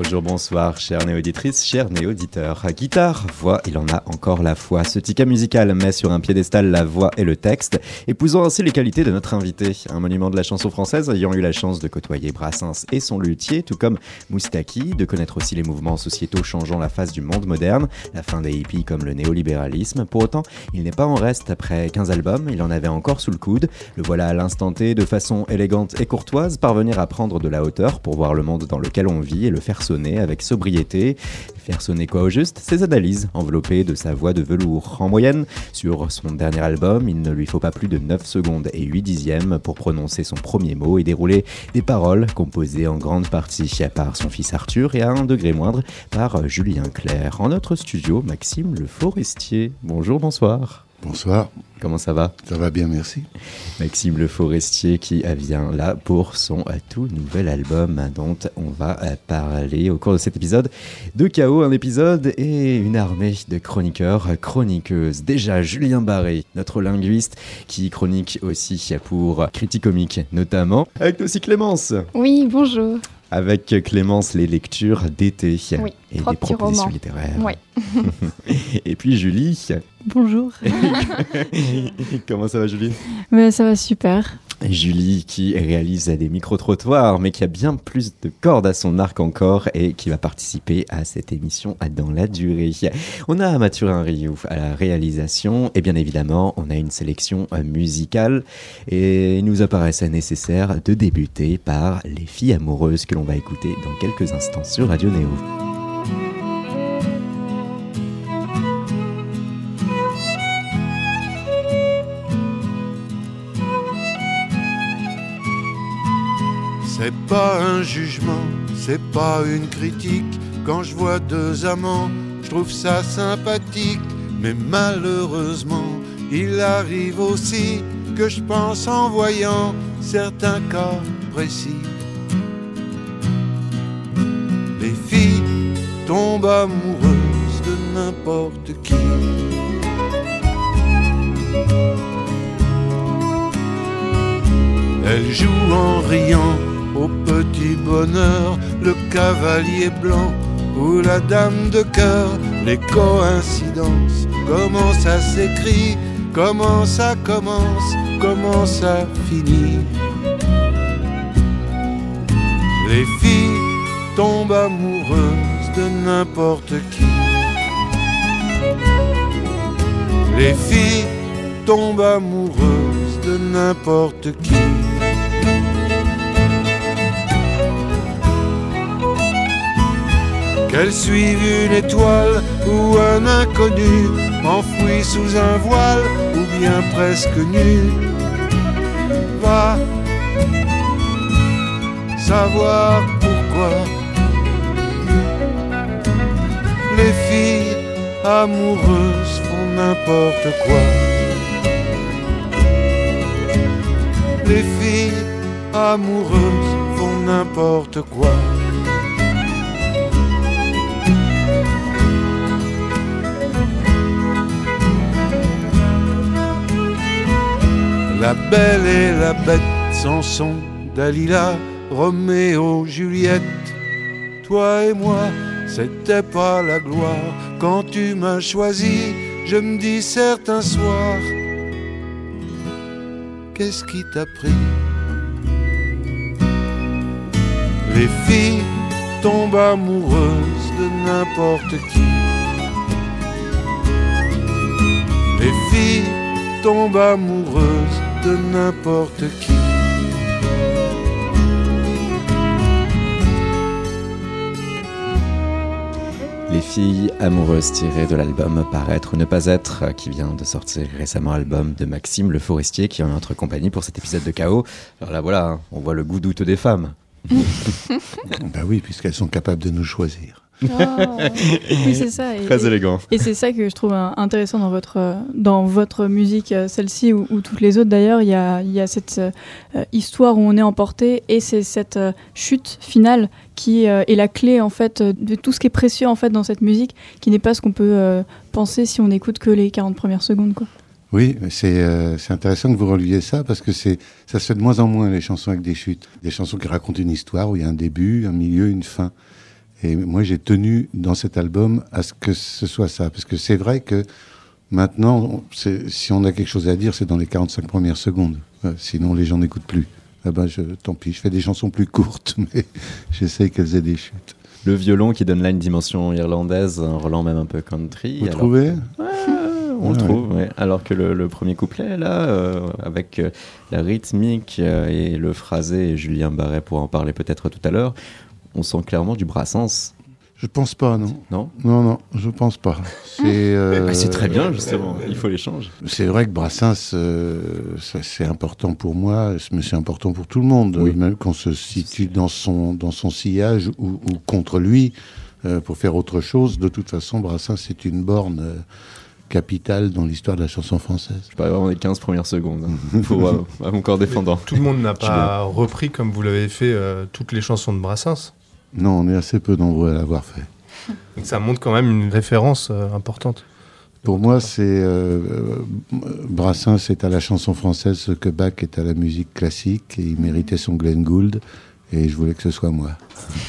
Bonjour, bonsoir, chères néo-auditrices, chers néo-auditeurs. Guitare, voix, il en a encore la foi. Ce tika musical met sur un piédestal la voix et le texte, épousant ainsi les qualités de notre invité. Un monument de la chanson française ayant eu la chance de côtoyer Brassens et son luthier, tout comme Moustaki, de connaître aussi les mouvements sociétaux changeant la face du monde moderne, la fin des hippies comme le néolibéralisme. Pour autant, il n'est pas en reste après 15 albums, il en avait encore sous le coude. Le voilà à l'instant T, de façon élégante et courtoise, parvenir à prendre de la hauteur pour voir le monde dans lequel on vit et le faire avec sobriété. Faire sonner quoi au juste? Ses analyses, enveloppées de sa voix de velours. En moyenne, sur son dernier album, il ne lui faut pas plus de 9 secondes et 8 dixièmes pour prononcer son premier mot et dérouler des paroles composées en grande partie par son fils Arthur et à un degré moindre par Julien Clerc. En notre studio, Maxime Le Forestier. Bonjour, bonsoir. Bonsoir. Comment ça va? Ça va bien, merci. Maxime Le Forestier qui vient là pour son tout nouvel album dont on va parler au cours de cet épisode de Chaos, un épisode et une armée de chroniqueurs, chroniqueuses. Déjà Julien Barré, notre linguiste qui chronique aussi pour Critique Comique notamment, avec aussi Clémence. Oui, bonjour. Avec Clémence, les lectures d'été Oui, et petits propositions romans. littéraires. Oui. et puis Julie. Bonjour. Comment ça va Julie? Mais ça va super. Julie qui réalise des micro-trottoirs, mais qui a bien plus de cordes à son arc encore et qui va participer à cette émission dans la durée. On a Mathurin Rioux à la réalisation et bien évidemment, on a une sélection euh, musicale et il nous apparaissait nécessaire de débuter par Les filles amoureuses que l'on va écouter dans quelques instants sur Radio Néo. C'est pas un jugement, c'est pas une critique. Quand je vois deux amants, je trouve ça sympathique. Mais malheureusement, il arrive aussi que je pense en voyant certains cas précis. Les filles tombent amoureuses de n'importe qui. Elle joue en riant au petit bonheur, le cavalier blanc ou la dame de cœur, les coïncidences, comment ça s'écrit, comment ça commence, comment ça finit. Les filles tombent amoureuses de n'importe qui. Les filles tombent amoureuses de n'importe qui. Qu'elles suivent une étoile ou un inconnu, enfoui sous un voile ou bien presque nu. Va savoir pourquoi les filles amoureuses font n'importe quoi. Les filles amoureuses font n'importe quoi. La belle et la bête, Samson, Dalila, Roméo, Juliette. Toi et moi, c'était pas la gloire. Quand tu m'as choisi, je me dis certains soirs. Qu'est-ce qui t'a pris? Les filles tombent amoureuses de n'importe qui. Les filles tombent amoureuses de n'importe qui. Les filles amoureuses tirées de l'album Paraître ou ne pas être, qui vient de sortir récemment album de Maxime Le Forestier, qui est en notre compagnie pour cet épisode de Chaos. Alors là voilà, hein, on voit le goût douteux des femmes. Bah oui, puisqu'elles sont capables de nous choisir. Oui, c'est ça. Et, Très élégant. et c'est ça que je trouve intéressant dans votre, dans votre musique, euh, celle-ci ou, ou toutes les autres d'ailleurs. Il y a, y a cette euh, histoire où on est emporté et c'est cette euh, chute finale qui euh, est la clé en fait de tout ce qui est précieux en fait dans cette musique, qui n'est pas ce qu'on peut penser si on n'écoute que les 40 premières secondes. Quoi. Oui, c'est euh, intéressant que vous reliez ça parce que c'est ça se fait de moins en moins les chansons avec des chutes, des chansons qui racontent une histoire où il y a un début, un milieu, une fin. Et moi j'ai tenu dans cet album à ce que ce soit ça parce que c'est vrai que maintenant si on a quelque chose à dire c'est dans les 45 premières secondes, euh, sinon les gens n'écoutent plus. Ah ben je, tant pis, je fais des chansons plus courtes mais j'essaye qu'elles aient des chutes. Le violon qui donne là une dimension irlandaise, un Roland même un peu country. Vous trouvez? on le trouve, alors que le, premier couplet, là, euh, avec euh, la rythmique et le phrasé, et Julien Barret pour en parler peut-être tout à l'heure, on sent clairement du Brassens. Je pense pas, non. Non? Non, non, je pense pas. C'est très bien, justement. Il faut l'échange. C'est vrai que Brassens, c'est important pour moi, mais c'est important pour tout le monde. Même qu'on se situe dans son, dans son sillage ou, contre lui pour faire autre chose. De toute façon, Brassens, c'est une borne capital dans l'histoire de la chanson française. Je parle vraiment des 15 premières secondes hein, pour euh, mon corps défendant. tout le monde n'a pas repris, comme vous l'avez fait, euh, toutes les chansons de Brassens Non, on est assez peu nombreux à l'avoir fait. Donc ça montre quand même une référence euh, importante. Pour moi, c'est Brassens est à la chanson française ce que Bach est à la musique classique et il méritait son Glenn Gould et je voulais que ce soit moi.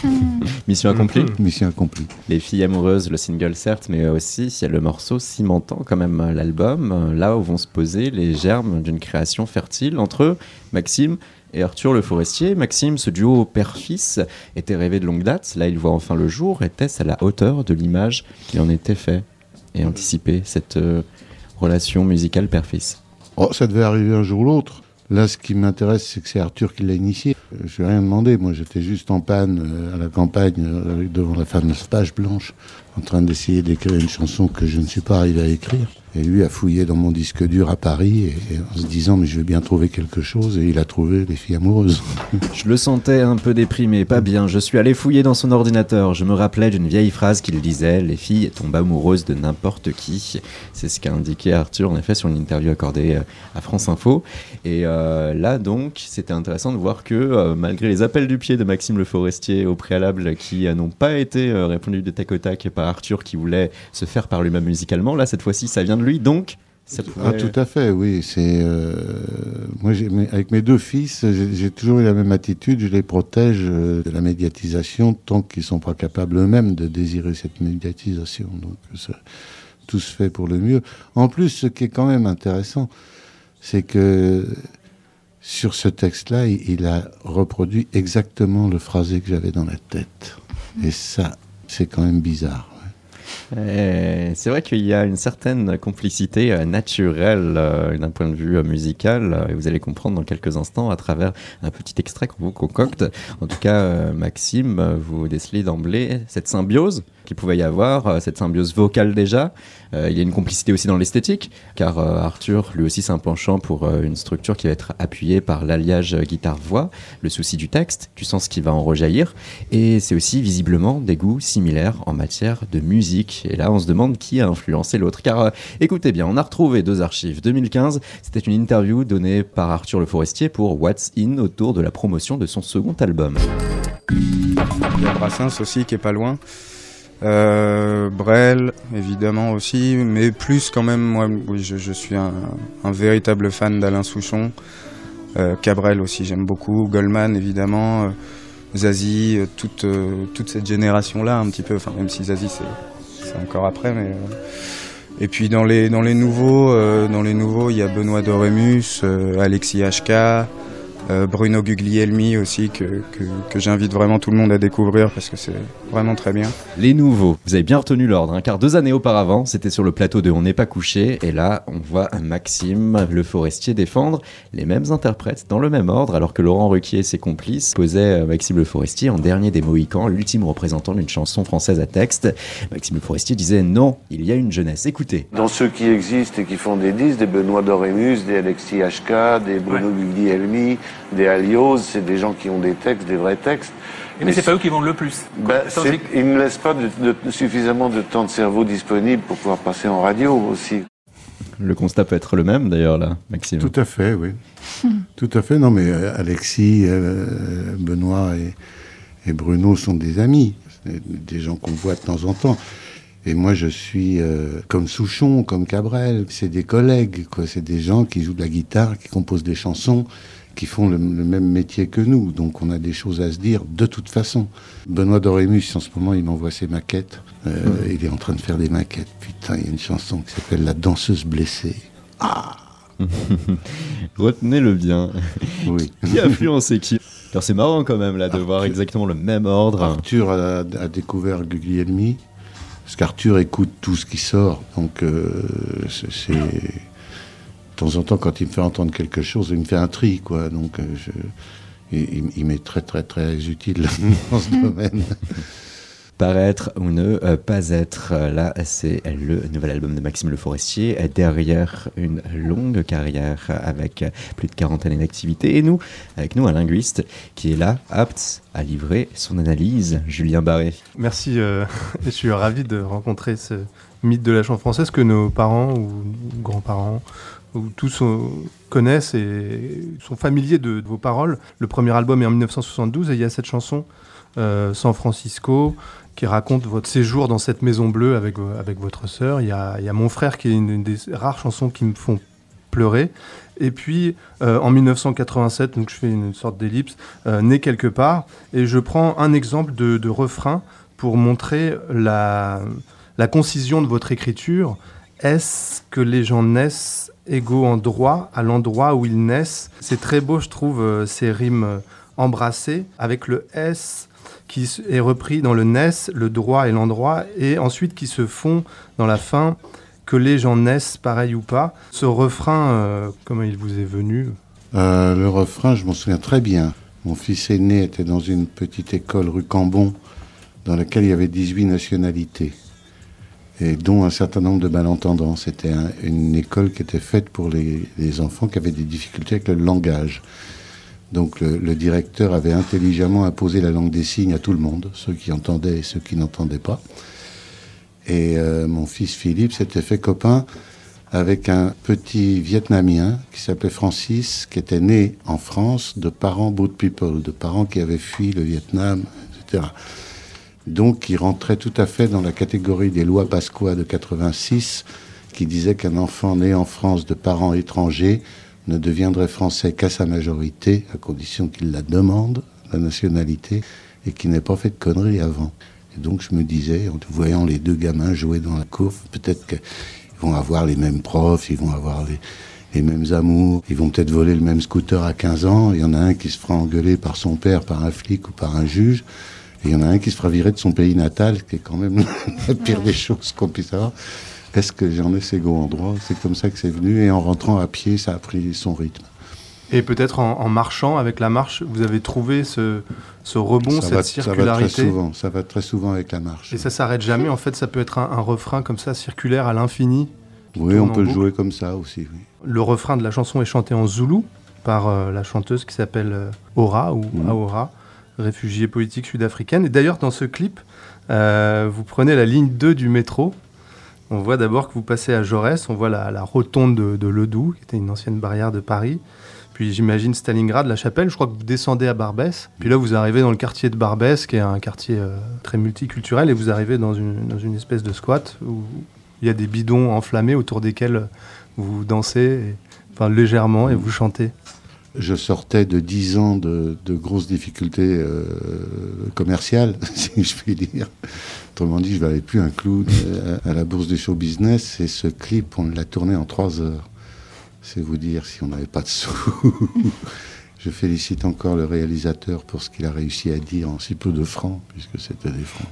Mission accomplie Mission accomplie. Les filles amoureuses, le single certes, mais aussi il y a le morceau cimentant quand même l'album, là où vont se poser les germes d'une création fertile entre Maxime et Arthur Le Forestier. Maxime, ce duo père-fils était rêvé de longue date, là il voit enfin le jour, était-ce à la hauteur de l'image qui en était fait et anticipé cette euh, relation musicale père-fils Oh, ça devait arriver un jour ou l'autre. Là, ce qui m'intéresse, c'est que c'est Arthur qui l'a initié. Je n'ai rien demandé. Moi, j'étais juste en panne euh, à la campagne, euh, devant la fameuse page blanche, en train d'essayer d'écrire une chanson que je ne suis pas arrivé à écrire. Et lui a fouillé dans mon disque dur à Paris en se disant mais je vais bien trouver quelque chose et il a trouvé les filles amoureuses. je le sentais un peu déprimé, pas bien. Je suis allé fouiller dans son ordinateur. Je me rappelais d'une vieille phrase qu'il disait les filles tombent amoureuses de n'importe qui. C'est ce qu'a indiqué Arthur en effet sur une interview accordée euh, à France Info. Et euh, là donc c'était intéressant de voir que euh, malgré les appels du pied de Maxime Le Forestier au préalable qui n'ont pas été répondus de tac au tac par Arthur qui voulait se faire par lui-même musicalement, là cette fois-ci ça vient lui, donc ça ah, tout à fait, oui. C'est euh, moi, avec mes deux fils, j'ai toujours eu la même attitude. Je les protège euh, de la médiatisation tant qu'ils sont pas capables eux-mêmes de désirer cette médiatisation. Donc, tout se fait pour le mieux. En plus, ce qui est quand même intéressant, c'est que sur ce texte-là, il, a reproduit exactement le phrasé que j'avais dans la tête. Et ça, c'est quand même bizarre. C'est vrai qu'il y a une certaine complicité euh, naturelle euh, d'un point de vue euh, musical, et vous allez comprendre dans quelques instants à travers un petit extrait qu'on vous concocte. En tout cas, Maxime, vous décelez d'emblée cette symbiose qu'il pouvait y avoir, cette symbiose vocale déjà. il y a une complicité aussi dans l'esthétique, car Arthur, lui aussi, c'est un penchant pour une structure qui va être appuyée par l'alliage guitare-voix, le souci du texte, du sens qui va en rejaillir, et c'est aussi visiblement des goûts similaires en matière de musique et là, on se demande qui a influencé l'autre. Car euh, écoutez bien, on a retrouvé deux archives. 2015, c'était une interview donnée par Arthur Le Forestier pour What's In autour de la promotion de son second album. Il y a Brassens aussi qui est pas loin. Euh, Brel, évidemment aussi, mais plus quand même, moi, je, suis un, véritable fan d'Alain Souchon. Euh, Cabrel aussi, j'aime beaucoup. Goldman, évidemment. Zazie, toute, toute cette génération-là, un petit peu. Enfin, même si Zazie, c'est encore après, mais. Euh, et puis dans les dans les nouveaux, euh, dans les nouveaux, il y a Benoît Doremus, euh, Alexis HK, euh, Bruno Guglielmi aussi, que, que, que j'invite vraiment tout le monde à découvrir parce que c'est vraiment très bien. Les nouveaux, vous avez bien retenu l'ordre, hein, car deux années auparavant, c'était sur le plateau de On n'est pas couché, et là, on voit Maxime, le forestier, défendre les mêmes interprètes dans le même ordre, alors que Laurent Ruquier et ses complices posaient Maxime le forestier en dernier des Mohicans, l'ultime représentant d'une chanson française à texte. Maxime le forestier disait non, il y a une jeunesse, écoutez. Dans ceux qui existent et qui font des disques, des Benoît Dorémus, des Alexis HK, des Bruno Guglielmi, des alios, c'est des gens qui ont des textes, des vrais textes. mais, c'est pas eux qui vendent le plus. Ben, ils ne laissent pas suffisamment de temps de cerveau disponible pour pouvoir passer en radio aussi. Le constat peut être le même d'ailleurs là, Maxime. Tout à fait, oui. Tout à fait. Non, mais euh, Alexis, euh, Benoît et, Bruno sont des amis, des gens qu'on voit de temps en temps. Et moi, je suis euh, comme Souchon, comme Cabrel. C'est des collègues, quoi. C'est des gens qui jouent de la guitare, qui composent des chansons, qui font le, le même métier que nous. Donc, on a des choses à se dire de toute façon. Benoît Dorémus, en ce moment, il m'envoie ses maquettes. Euh, Il est en train de faire des maquettes. Putain, il y a une chanson qui s'appelle La danseuse blessée. Ah Retenez-le bien. Oui. Qui a influencé qui? Alors c'est marrant quand même là de voir exactement le même ordre. Arthur a, a découvert Guglielmi, parce qu'Arthur écoute tout ce qui sort. Donc, euh, c'est. De temps en temps, quand il me fait entendre quelque chose, il me fait un tri, quoi. Donc, euh, je- il, il- il m'est très, très, très utile dans ce domaine. Paraître ou ne euh, pas être, euh, là c'est le nouvel album de Maxime Le Forestier, derrière une longue carrière avec plus de 40 années d'activité. Et nous, avec nous un linguiste qui est là, apte à livrer son analyse, Julien Barré. Merci, euh, je suis ravi de rencontrer ce mythe de la chanson française que nos parents ou grands-parents ou tous euh, connaissent et sont familiers de, vos paroles. Le premier album est en 1972 et il y a cette chanson euh, San Francisco qui raconte votre séjour dans cette maison bleue avec, vo- avec votre sœur. Il y, a, il y a Mon frère qui est une, des rares chansons qui me font pleurer. Et puis euh, en 1987, donc je fais une sorte d'ellipse, euh, quelque part, et je prends un exemple de, de refrain pour montrer la, la concision de votre écriture. Est-ce que les gens naissent égaux en droit à l'endroit où ils naissent C'est très beau, je trouve, euh, ces rimes euh, embrassées avec le S qui est repris dans le NES, le droit et l'endroit, et ensuite qui se font dans la fin que les gens naissent pareil ou pas. Ce refrain, euh, comment il vous est venu? Le refrain, je m'en souviens très bien. Mon fils aîné était dans une petite école rue Cambon, dans laquelle il y avait 18 nationalités, et dont un certain nombre de malentendants. C'était un- une école qui était faite pour les, enfants qui avaient des difficultés avec le langage. Donc le, le directeur avait intelligemment imposé la langue des signes à tout le monde, ceux qui entendaient et ceux qui n'entendaient pas. Et euh, mon fils Philippe s'était fait copain avec un petit Vietnamien qui s'appelait Francis, qui était né en France de parents boat people, de parents qui avaient fui le Vietnam, etc. Donc, qui rentrait tout à fait dans la catégorie des lois pasquois de 86, qui disaient qu'un enfant né en France de parents étrangers ne deviendrait français qu'à sa majorité, à condition qu'il la demande, la nationalité, et qu'il n'ait pas fait de conneries avant. Et donc, je me disais, en voyant les deux gamins jouer dans la cour, peut-être qu'ils vont avoir les mêmes profs, ils vont avoir les, les mêmes amours, ils vont peut-être voler le même scooter à 15 ans, il y en a un qui se fera engueuler par son père, par un flic ou par un juge, il y en a un qui se fera virer de son pays natal, qui est quand même la pire des choses qu'on puisse avoir. Est-ce que j'en ai ces gros endroits C'est comme ça que c'est venu, et en rentrant à pied, ça a pris son rythme. Et peut-être en, en marchant avec la marche, vous avez trouvé ce, ce rebond, ça, cette va, ça va très circularité? souvent, ça va très souvent avec la marche. Et ça s'arrête jamais? En fait, ça peut être un, un refrain comme ça, circulaire à l'infini. Oui, on peut le jouer comme ça aussi, oui. Le refrain de la chanson est chanté en zoulou par euh, la chanteuse qui s'appelle euh, Aura ou Mhm. Aora, réfugiée politique sud-africaine. Et d'ailleurs, dans ce clip, euh, vous prenez la ligne 2 du métro. On voit d'abord que vous passez à Jaurès, on voit la, rotonde de, Ledoux, qui était une ancienne barrière de Paris. Puis j'imagine Stalingrad, la chapelle. Je crois que vous descendez à Barbès. Puis là, vous arrivez dans le quartier de Barbès, qui est un quartier euh, très multiculturel, et vous arrivez dans une, espèce de squat où il y a des bidons enflammés autour desquels vous dansez, enfin légèrement, et vous chantez. Je sortais de 10 ans de, grosses difficultés euh, commerciales, si je puis dire. Autrement dit, je valais plus un clou euh, à la bourse du show business. Et ce clip, on l'a tourné en 3 heures. C'est vous dire si on n'avait pas de sous. je félicite encore le réalisateur pour ce qu'il a réussi à dire en si peu de francs, puisque c'était des francs.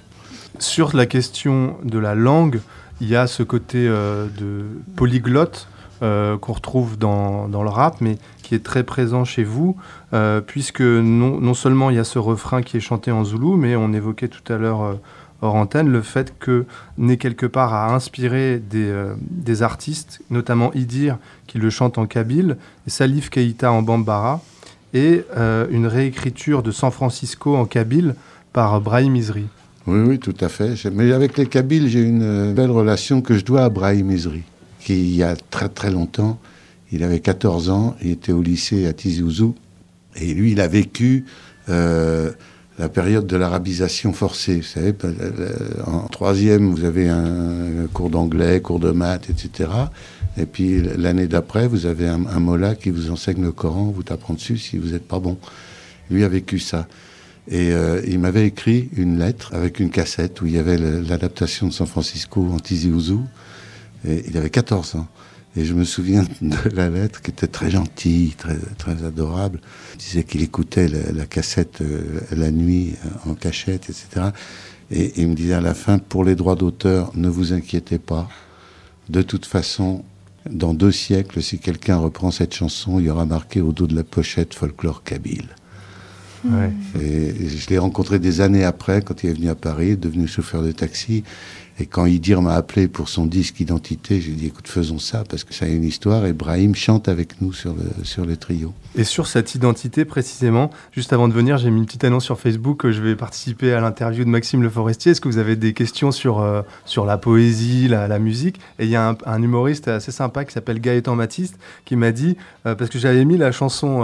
Sur la question de la langue, il y a ce côté euh, de polyglotte euh, qu'on retrouve dans, le rap, mais qui est très présent chez vous, euh, puisque non, seulement il y a ce refrain qui est chanté en zoulou, mais on évoquait tout à l'heure euh, hors antenne le fait que Né quelque part a inspiré des, artistes, notamment Idir qui le chante en kabyle, et Salif Keïta en bambara, et une réécriture de San Francisco en kabyle par Brahim Izri. Oui, oui, tout à fait. Mais avec les Kabyles, j'ai une belle relation que je dois à Brahim Ezri, il y a très très longtemps, il avait 14 ans, il était au lycée à Tizi Ouzou, et lui, il a vécu euh, la période de l'arabisation forcée. Vous savez, en troisième, vous avez un cours d'anglais, cours de maths, etc. Et puis l'année d'après, vous avez un, un mollah qui vous enseigne le Coran, vous t'apprend dessus si vous n'êtes pas bon. Lui a vécu ça. Et euh, il m'avait écrit une lettre avec une cassette où il y avait l'adaptation de San Francisco en Tizi Ouzou. Et il avait 14 ans. Et je me souviens de la lettre qui était très gentille, très, très adorable. Il disait qu'il écoutait la, cassette euh, la nuit euh, en cachette, etc. Et il me disait à la fin, pour les droits d'auteur, ne vous inquiétez pas. De toute façon, dans deux siècles, si quelqu'un reprend cette chanson, il y aura marqué au dos de la pochette folklore kabyle. Et je l'ai rencontré des années après, quand il est venu à Paris, devenu chauffeur de taxi. Et quand Idir m'a appelé pour son disque Identité, j'ai dit écoute, faisons ça parce que ça a une histoire. Et Brahim chante avec nous sur le, sur le trio. Et sur cette identité précisément, juste avant de venir, j'ai mis une petite annonce sur Facebook que je vais participer à l'interview de Maxime Le Forestier. Est-ce que vous avez des questions sur, euh, sur la poésie, la, musique? Et il y a un, humoriste assez sympa qui s'appelle Gaëtan Matiste qui m'a dit, euh, parce que j'avais mis la chanson.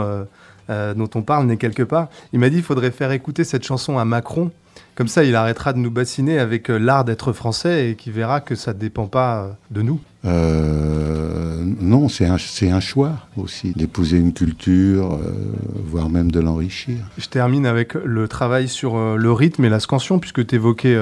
Euh, dont on parle n'est quelque part. Il m'a dit qu'il faudrait faire écouter cette chanson à Macron comme ça, il arrêtera de nous bassiner avec euh, l'art d'être français et qui verra que ça ne dépend pas euh, de nous. Euh, non, c'est un, un, choix aussi d'épouser une culture, voire même de l'enrichir. Je termine avec le travail sur le rythme et la scansion, puisque tu évoquais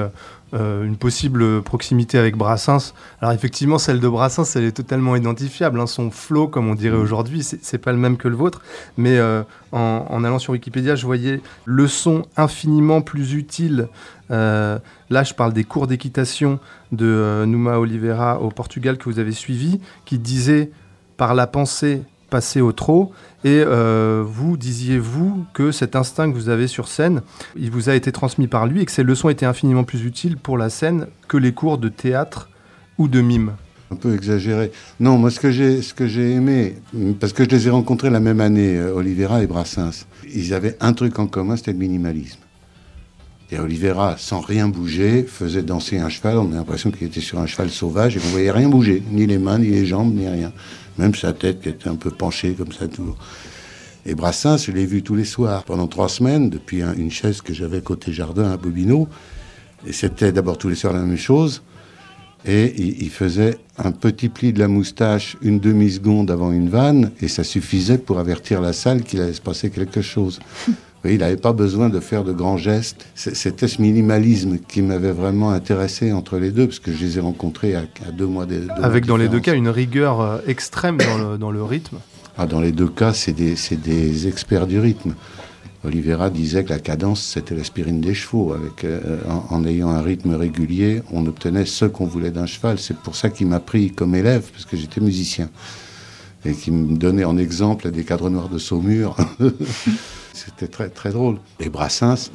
euh, une possible proximité avec Brassens. Alors effectivement, celle de Brassens, elle est totalement identifiable. Hein. Son flow, comme on dirait aujourd'hui, c'est pas le même que le vôtre. Mais euh, en, allant sur Wikipédia, je voyais le son infiniment plus utile. Euh, là, je parle des cours d'équitation de Numa Oliveira au Portugal que vous avez suivi, qui disait par la pensée passer au trot. Et euh, vous disiez-vous que cet instinct que vous avez sur scène, il vous a été transmis par lui et que ces leçons étaient infiniment plus utiles pour la scène que les cours de théâtre ou de mime un peu exagéré. Non, moi ce que j'ai aimé parce que je les ai rencontrés la même année euh, Olivera et Brassens. Ils avaient un truc en commun, c'était le minimalisme. Et Olivera, sans rien bouger, faisait danser un cheval. On a l'impression qu'il était sur un cheval sauvage et qu'on voyait rien bouger, ni les mains, ni les jambes, ni rien même sa tête qui était un peu penchée comme ça toujours. Et Brassens, je l'ai vu tous les soirs pendant trois semaines, depuis une chaise que j'avais côté jardin à Bobino. Et c'était d'abord tous les soirs la même chose. Et il, faisait un petit pli de la moustache une demi-seconde avant une vanne, et ça suffisait pour avertir la salle qu'il allait se passer quelque chose. Il n'avait pas besoin de faire de grands gestes. C'était ce minimalisme qui m'avait vraiment intéressé entre les deux, parce que je les ai rencontrés à, deux mois de, Avec dans les deux cas une rigueur euh, extrême dans le, rythme ah, Dans les deux cas, c'est des, des, experts du rythme. Oliveira disait que la cadence, c'était l'aspirine des chevaux. Avec, euh, en, ayant un rythme régulier, on obtenait ce qu'on voulait d'un cheval. C'est pour ça qu'il m'a pris comme élève, parce que j'étais musicien. Et qui me donnait en exemple des cadres noirs de Saumur. C'était très, très drôle. Et Brassens,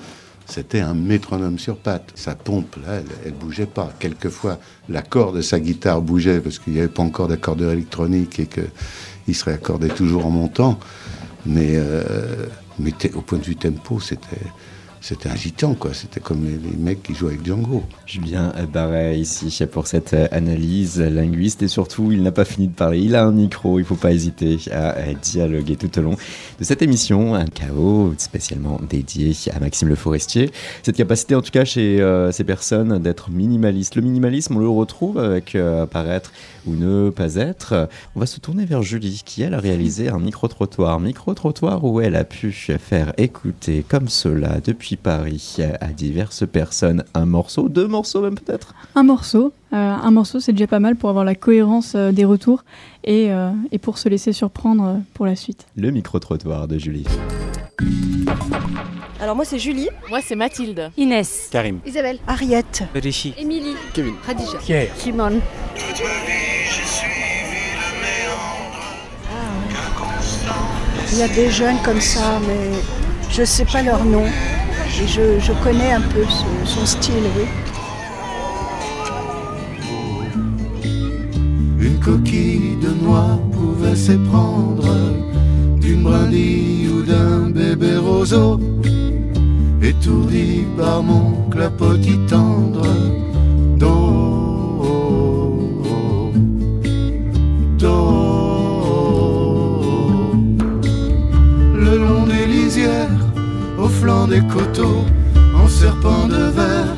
c'était un métronome sur patte. Sa pompe, là, elle, ne bougeait pas. Quelquefois, l'accord de sa guitare bougeait parce qu'il n'y avait pas encore d'accordeur électronique et qu'il serait accordé toujours en montant. Mais, euh, mais au point de vue tempo, c'était c'était agitant, quoi. C'était comme les, mecs qui jouent avec Django. Julien Barret, ici, pour cette euh, analyse linguiste. Et surtout, il n'a pas fini de parler. Il a un micro, il ne faut pas hésiter à dialoguer tout au long de cette émission. Un chaos spécialement dédié à Maxime Le Forestier. Cette capacité, en tout cas, chez euh, ces personnes d'être minimaliste. Le minimalisme, on le retrouve avec euh, paraître ou ne pas être. On va se tourner vers Julie, qui, elle, a réalisé un micro-trottoir. Micro-trottoir où elle a pu faire écouter comme cela depuis Paris à diverses personnes un morceau, deux morceaux même peut-être? Un morceau. Euh, un morceau, c'est déjà pas mal pour avoir la cohérence euh, des retours et, euh, et, pour se laisser surprendre pour la suite. Le micro-trottoir de Julie. Alors moi c'est Julie. Moi c'est Mathilde. Inès. Karim. Isabelle. Ariette. Rishi. Émilie. Kevin. Khadija. Pierre. Simone. Il y a des jeunes comme ça, mais je ne sais pas leur nom. Et je, connais un peu son style, oui. Une coquille de noix pouvait s'éprendre d'une brindille ou d'un bébé roseau, étourdi par mon clapotis tendre Le long des lisières, des coteaux, Mon serpent de verre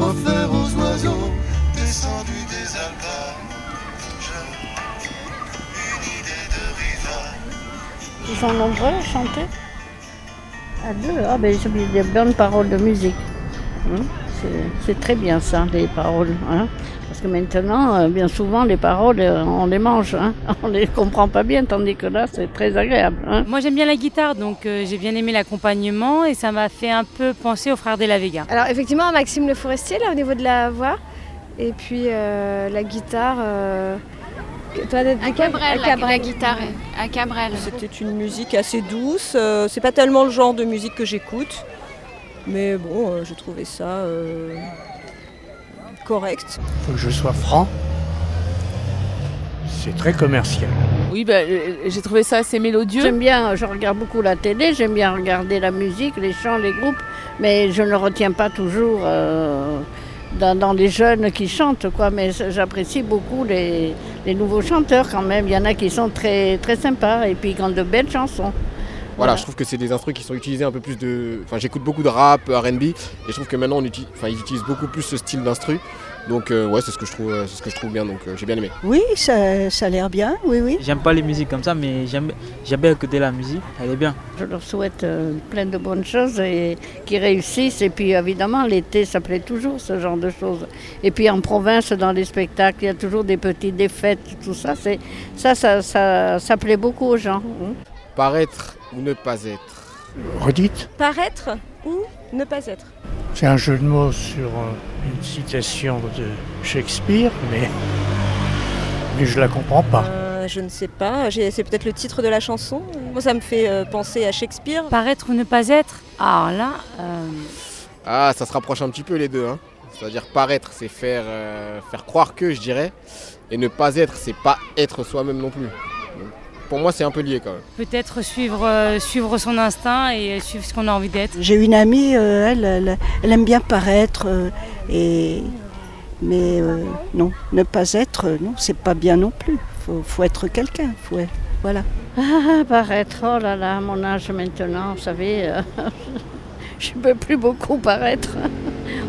offert aux oiseaux descendus des Alpes. Ils sont nombreux à chanter À deux Ah ben j'ai mis des bonnes paroles de musique. Hein, c'est- C'est très bien ça, les paroles. hein. Que maintenant, euh, bien souvent, les paroles, euh, on les mange. hein. On les comprend pas bien, tandis que là, c'est très agréable. hein. Moi j'aime bien la guitare, donc euh, j'ai bien aimé l'accompagnement et ça m'a fait un peu penser aux frères de la Vega. Alors effectivement, Maxime Le Forestier, là, au niveau de la voix. Et puis euh, la guitare... euh, toi, À Cabrel, À la, Cabrel. la guitare, à Cabrel. C'était une musique assez douce. euh, c'est pas tellement le genre de musique que j'écoute. Mais bon, euh, j'ai trouvé ça euh, correct. Faut que je sois franc. C'est très commercial. Oui, bah, euh, j'ai trouvé ça assez mélodieux. J'aime bien, je regarde beaucoup la télé, j'aime bien regarder la musique, les chants, les groupes, mais je ne retiens pas toujours euh, dans, dans les jeunes qui chantent, quoi. Mais j'apprécie beaucoup les, les nouveaux chanteurs quand même. Il y en a qui sont très, très sympas et puis qui ont de belles chansons. Voilà, je trouve que c'est des instruments qui sont utilisés un peu plus de. Enfin, j'écoute beaucoup de rap, R&B, et je trouve que maintenant on utilise, enfin, ils utilisent beaucoup plus ce style d'instru. Donc euh, ouais, c'est ce que je trouve, euh, c'est ce que je trouve bien. Donc euh, j'ai bien aimé. Oui, ça, ça a l'air bien, oui, oui. J'aime pas les musiques comme ça, mais j'aime j'aime bien écouter la musique, elle est bien. Je leur souhaite euh, plein de bonnes choses et qu'ils réussissent. Et puis évidemment, l'été, ça plaît toujours, ce genre de choses. Et puis en province, dans les spectacles, il y a toujours des petites des fêtes, tout ça. C'est ça, ça, ça, ça plaît beaucoup aux gens. Paraître ou ne pas être. Redites Paraître ou ne pas être. C'est un jeu de mots sur euh, une citation de Shakespeare, mais, mais je la comprends pas. Euh, je ne sais pas, c'est peut-être le titre de la chanson. Moi, ça me fait euh, penser à Shakespeare. Paraître ou ne pas être Ah là, euh, Ah, ça se rapproche un petit peu les deux. Hein. C'est-à-dire paraître, c'est faire, euh, faire croire que, je dirais, et ne pas être, c'est pas être soi-même non plus. Pour moi, c'est un peu lié quand même. peut-être suivre, euh, suivre son instinct et suivre ce qu'on a envie d'être. J'ai une amie, euh, elle, elle, elle aime bien paraître, euh, et, mais euh, non, ne pas être, non, c'est pas bien non plus. Faut, faut être quelqu'un, faut être- voilà. Ah, paraître, oh là là, mon âge maintenant, vous savez, euh, je ne peux plus beaucoup paraître.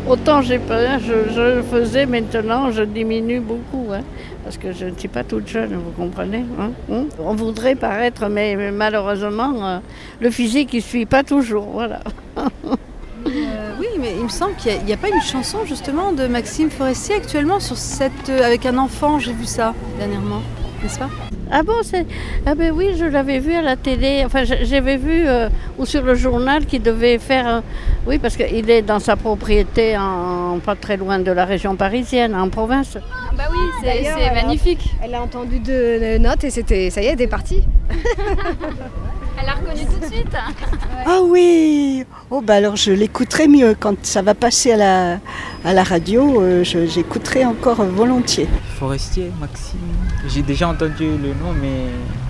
Autant j'ai peur, je, je le faisais, maintenant je diminue beaucoup, hein, parce que je ne suis pas toute jeune, vous comprenez. hein, hein. On voudrait paraître, mais, mais malheureusement, euh, le physique ne suit pas toujours, voilà. Euh, oui, mais il me semble qu'il n'y a, pas une chanson justement de Maxime Forestier actuellement sur cette, euh, avec un enfant, j'ai vu ça dernièrement, n'est-ce pas? Ah bon, c'est... Ah ben oui, je l'avais vu à la télé. Enfin, j'avais vu euh, ou sur le journal qu'il devait faire. Oui, parce qu'il est dans sa propriété, en, pas très loin de la région parisienne, en province. Bah oui, c'est D'ailleurs, c'est elle a- magnifique. Elle a entendu deux notes et c'était, ça y est, elle est partie. Elle l'a reconnu tout de suite. Ah oui Oh bah alors je l'écouterai mieux quand ça va passer à la, à la radio, euh, je- j'écouterai encore volontiers. Forestier, Maxime. J'ai déjà entendu le nom, mais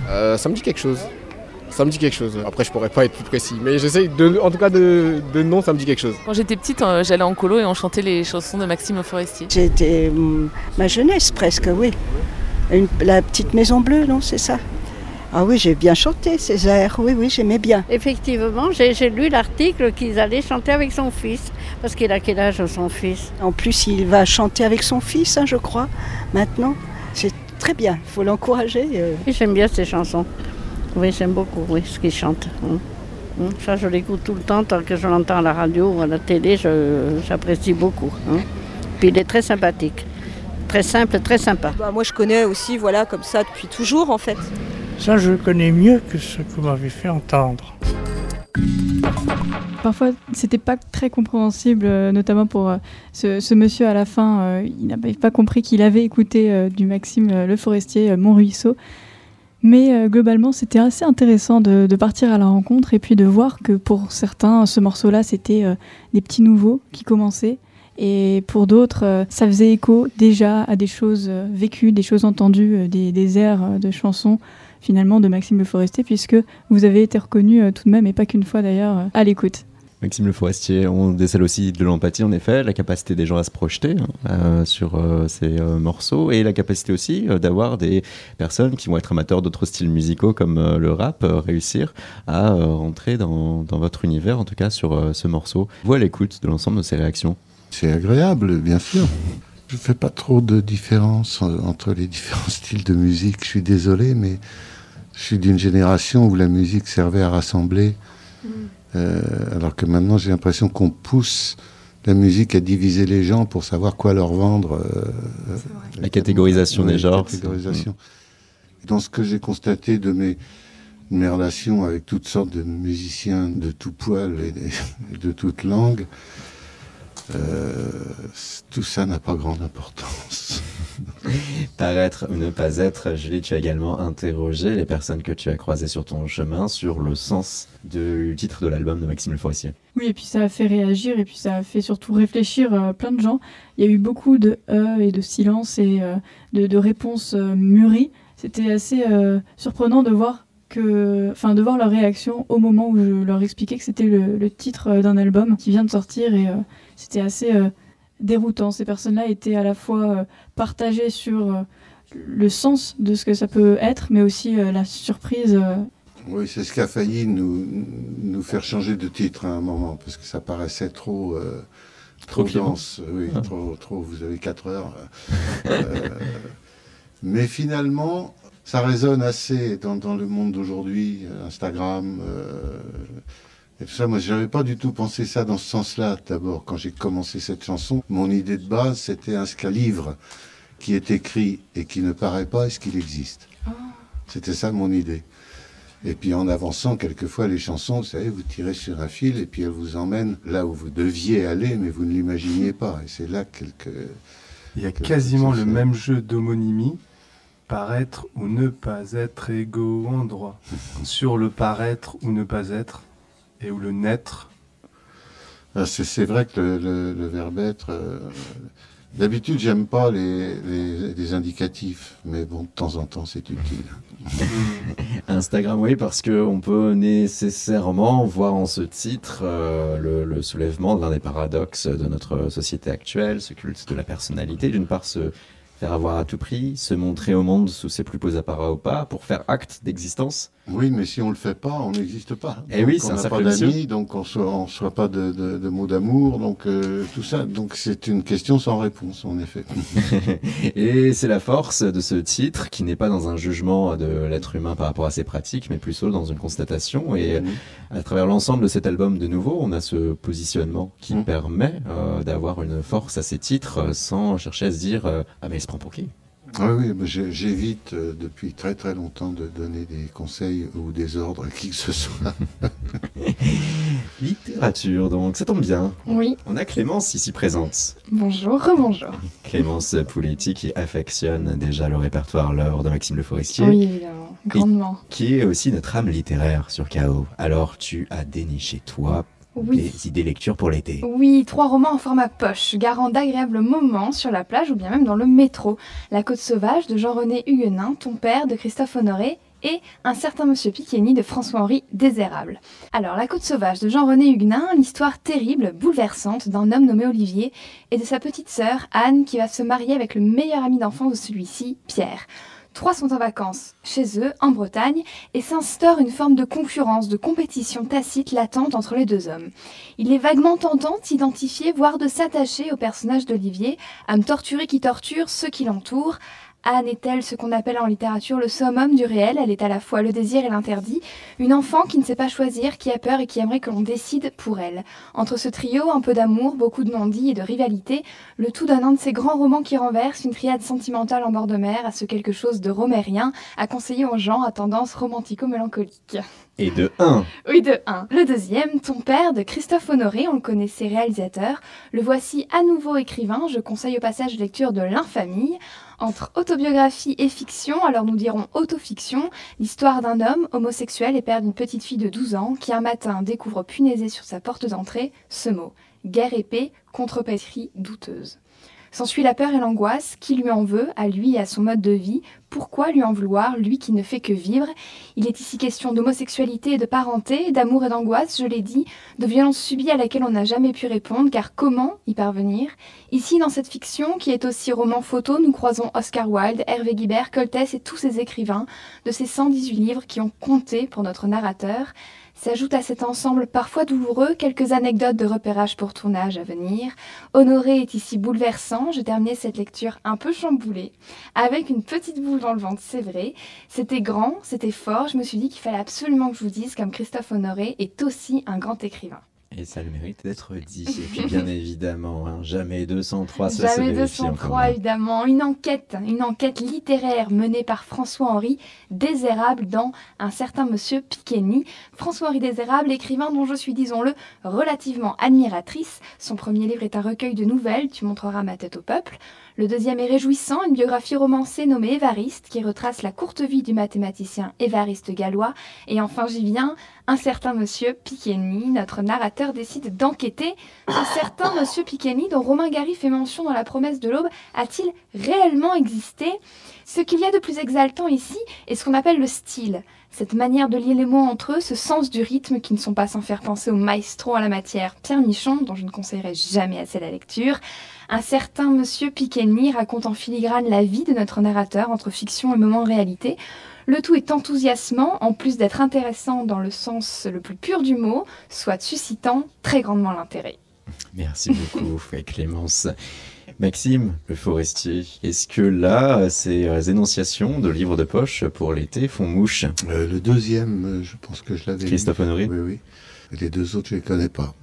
Euh, ça me dit quelque chose. Ça me dit quelque chose. Après, je pourrais pas être plus précis, mais j'essaye de, en tout cas, de, de nom, ça me dit quelque chose. Quand j'étais petite, euh, j'allais en colo et on chantait les chansons de Maxime Forestier. C'était hum, ma jeunesse presque, oui. Une- la petite maison bleue, non, c'est ça? Ah oui, j'ai bien chanté ces airs, oui, oui, j'aimais bien. Effectivement, j'ai, lu l'article qu'ils allaient chanter avec son fils. Parce qu'il a quel âge son fils? En plus, il va chanter avec son fils, hein, je crois, maintenant. C'est très bien, il faut l'encourager. euh. J'aime bien ces chansons. Oui, j'aime beaucoup, oui, ce qu'il chante. Hum. Hum, Ça, je l'écoute tout le temps, tant que je l'entends à la radio ou à la télé, je- j'apprécie beaucoup. hein. Puis il est très sympathique. Très simple, très sympa. Bah, moi, je connais aussi, voilà, comme ça depuis toujours en fait. Ça, je le connais mieux que ce que vous m'avez fait entendre. Parfois, c'était pas très compréhensible, euh, notamment pour euh, ce, ce monsieur à la fin. euh, il n'avait pas compris qu'il avait écouté du Maxime Le Forestier, Mon Ruisseau. Mais euh, globalement, c'était assez intéressant de, partir à la rencontre et puis de voir que pour certains, ce morceau-là, c'était euh, des petits nouveaux qui commençaient. Et pour d'autres, euh, ça faisait écho déjà à des choses euh, vécues, des choses entendues, des, des airs de chansons finalement de Maxime Le Forestier, puisque vous avez été reconnu tout de même, et pas qu'une fois d'ailleurs, à l'écoute. Maxime Le Forestier, on décèle aussi de l'empathie, en effet, la capacité des gens à se projeter hein, euh, sur euh, ces euh, morceaux et la capacité aussi euh, d'avoir des personnes qui vont être amateurs d'autres styles musicaux comme euh, le rap, euh, réussir à euh, rentrer dans, dans votre univers, en tout cas sur euh, ce morceau. Vous à l'écoute de l'ensemble de ces réactions C'est agréable, bien sûr. Je fais pas trop de différence entre les différents styles de musique. Je suis désolé, mais je suis d'une génération où la musique servait à rassembler, Euh, alors que maintenant j'ai l'impression qu'on pousse la musique à diviser les gens pour savoir quoi leur vendre. euh, La catégorisation des genres. catégorisation. Dans ce que j'ai constaté de mes, de mes relations avec toutes sortes de musiciens de tout poil et de, et de toute langue, euh, tout ça n'a pas grande importance. Paraître ou ne pas être, Julie, tu as également interrogé les personnes que tu as croisées sur ton chemin sur le sens du titre de l'album de Maxime Le Forestier. Oui, et puis ça a fait réagir et puis ça a fait surtout réfléchir euh, plein de gens. Il y a eu beaucoup de euh et de silence et euh, de, de réponses euh, mûries. C'était assez euh, surprenant de voir que, enfin, de voir leur réaction au moment où je leur expliquais que c'était le, le titre d'un album qui vient de sortir et euh, c'était assez euh, déroutant. Ces personnes-là étaient à la fois euh, partagées sur euh, le sens de ce que ça peut être, mais aussi euh, la surprise. euh, Oui, c'est ce qui a failli nous, nous faire changer de titre à un moment, parce que ça paraissait trop, euh, trop, Trop dense. Oui, trop, trop, vous avez 4 heures. Euh, mais finalement, ça résonne assez dans, dans le monde d'aujourd'hui, Instagram. euh, et tout ça, moi, je n'avais pas du tout pensé ça dans ce sens-là. D'abord, quand j'ai commencé cette chanson, mon idée de base, c'était un, qu'un livre qui est écrit et qui ne paraît pas, est-ce qu'il existe? C'était ça mon idée. Et puis en avançant, quelquefois, les chansons, vous savez, vous tirez sur un fil et puis elles vous emmènent là où vous deviez aller, mais vous ne l'imaginiez pas. Et c'est là quelques... Il y a quasiment le même jeu d'homonymie, paraître ou ne pas être égaux en droit, sur le paraître ou ne pas être, et où le naître. Ah, C'est vrai que le, verbe être... euh, D'habitude, j'aime pas les, les- indicatifs, mais bon, de temps en temps, c'est utile. Instagram, oui, parce qu'on peut nécessairement voir en ce titre euh, le, le soulèvement de l'un des paradoxes de notre société actuelle, ce culte de la personnalité. D'une part, se faire avoir à tout prix, se montrer au monde sous ses plus beaux apparats ou pas, pour faire acte d'existence. Oui, mais si on le fait pas, on n'existe pas. Eh oui, Donc, on un n'a pas d'amis, donc on ne reçoit pas de, de- de mots d'amour, donc euh, tout ça. Donc c'est une question sans réponse, en effet. Et c'est la force de ce titre qui n'est pas dans un jugement de l'être humain par rapport à ses pratiques, mais plutôt dans une constatation. Et à travers l'ensemble de cet album, de nouveau, on a ce positionnement qui permet euh, d'avoir une force à ces titres sans chercher à se dire euh, Ah, mais il se prend pour qui? Oui, oui, j'évite euh, depuis très très longtemps de donner des conseils ou des ordres à qui que ce soit. Littérature, donc ça tombe bien. Oui. On a Clémence ici présente. Bonjour, rebonjour. Clémence Pouletti qui affectionne déjà le répertoire l'œuvre de Maxime Le Forestier. Oui, évidemment, grandement. Qui est aussi notre âme littéraire sur KO. Alors tu as déniché toi Oui. des idées lecture pour l'été. Oui, trois romans en format poche, garant d'agréables moments sur la plage ou bien même dans le métro. La Côte sauvage de Jean-René Huguenin, Ton père de Christophe Honoré et Un certain Monsieur Piqueni de François-Henri Désérable. Alors, La Côte sauvage de Jean-René Huguenin, l'histoire terrible, bouleversante d'un homme nommé Olivier et de sa petite sœur Anne qui va se marier avec le meilleur ami d'enfance de celui-ci, Pierre. Trois sont en vacances chez eux, en Bretagne, et s'instaure une forme de concurrence, de compétition tacite latente entre les deux hommes. Il est vaguement tentant de s'identifier, voire de s'attacher au personnage d'Olivier, à me torturer qui torture ceux qui l'entourent. Anne est-elle ce qu'on appelle en littérature le summum du réel? Elle est à la fois le désir et l'interdit. Une enfant qui ne sait pas choisir, qui a peur et qui aimerait que l'on décide pour elle. Entre ce trio, un peu d'amour, beaucoup de non-dits et de rivalité, le tout donne un de ces grands romans qui renverse une triade sentimentale en bord de mer à ce quelque chose de romérien à conseiller aux gens à tendance romantico-mélancolique. Et de 1. Oui, de 1. Le deuxième, Ton père de Christophe Honoré, on le connaissait réalisateur. Le voici à nouveau écrivain. Je conseille au passage lecture de L'Infamille. Entre autobiographie et fiction, alors nous dirons autofiction, l'histoire d'un homme homosexuel et père d'une petite fille de 12 ans qui un matin découvre punaisé sur sa porte d'entrée ce mot guerre épée contre pétrie douteuse. S'ensuit la peur et l'angoisse, qui lui en veut, à lui et à son mode de vie, Pourquoi lui en vouloir, lui qui ne fait que vivre? Il est ici question d'homosexualité et de parenté, d'amour et d'angoisse, je l'ai dit, de violence subie à laquelle on n'a jamais pu répondre, car comment y parvenir? Ici, dans cette fiction, qui est aussi roman photo, nous croisons Oscar Wilde, Hervé Guibert, Coltès et tous ces écrivains, de ces 118 livres qui ont compté pour notre narrateur. S'ajoutent à cet ensemble parfois douloureux quelques anecdotes de repérage pour tournage à venir. Honoré est ici bouleversant, je terminais cette lecture un peu chamboulée, avec une petite boule dans le ventre, c'est vrai. C'était grand, c'était fort, je me suis dit qu'il fallait absolument que je vous dise comme Christophe Honoré est aussi un grand écrivain. Et ça le mérite d'être dit. Et puis bien évidemment, hein, jamais 203, ça Jamais se vérifie 203, encore. évidemment. Une enquête, une enquête littéraire menée par François-Henri Désérable dans Un certain monsieur Piqueny. François-Henri Désérable, écrivain dont je suis, disons-le, relativement admiratrice. Son premier livre est un recueil de nouvelles, Tu montreras ma tête au peuple. Le deuxième est réjouissant, une biographie romancée nommée Évariste, qui retrace la courte vie du mathématicien Évariste Gallois. Et enfin, j'y viens, un certain monsieur Piqueny, notre narrateur décide d'enquêter. Ce certain monsieur Piqueny, dont Romain Gary fait mention dans La promesse de l'aube, a-t-il réellement existé? Ce qu'il y a de plus exaltant ici est ce qu'on appelle le style. Cette manière de lier les mots entre eux, ce sens du rythme qui ne sont pas sans faire penser au maestro à la matière Pierre Michon, dont je ne conseillerais jamais assez la lecture. Un certain monsieur Piqueny raconte en filigrane la vie de notre narrateur entre fiction et moment réalité. Le tout est enthousiasmant, en plus d'être intéressant dans le sens le plus pur du mot, soit suscitant très grandement l'intérêt. Merci beaucoup, Clémence. Maxime, le forestier, est-ce que là, ces énonciations de livres de poche pour l'été font mouche? Euh, le deuxième, euh, je pense que je l'avais. Christophe Honoré Oui, oui. Les deux autres, je les connais pas.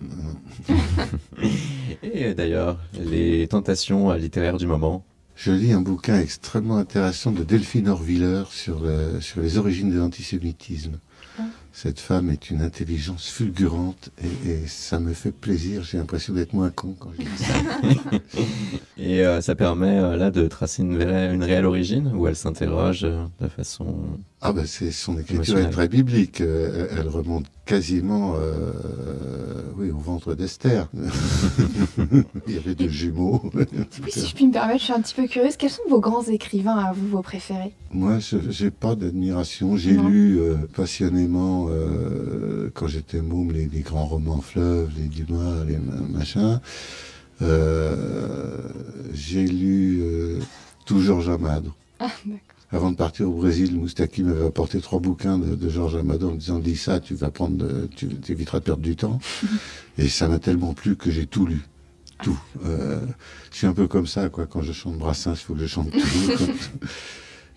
Et d'ailleurs, les tentations littéraires du moment Je lis un bouquin extrêmement intéressant de Delphine Orwiller sur, le- sur les origines de l'antisémitisme. Cette femme est une intelligence fulgurante et, et ça me fait plaisir. J'ai l'impression d'être moins con quand je lis ça. Et euh, ça permet euh, là de tracer une, vraie- une réelle origine où elle s'interroge euh, de façon. Ah ben c'est son écriture est très biblique. Euh, Elle remonte quasiment, euh, oui, au ventre d'Esther. Il y avait deux jumeaux. Oui, si je puis me permettre, je suis un petit peu curieuse. Quels sont vos grands écrivains à vous, vos préférés? Moi, je j'ai pas d'admiration. J'ai lu euh, passionnément euh, quand j'étais môme les, les grands romans fleuves, les Dumas, les ma- machins. Euh, J'ai lu euh, tout Georges Amado. Ah, d'accord. Avant de partir au Brésil, Moustaki m'avait apporté trois bouquins de, de Georges Amado en me disant dis ça, tu vas prendre, de- tu éviteras de perdre du temps. Et ça m'a tellement plu que j'ai tout lu. Tout. Euh, je suis un peu comme ça, quoi. Quand je chante Brassens, il faut que je chante tout.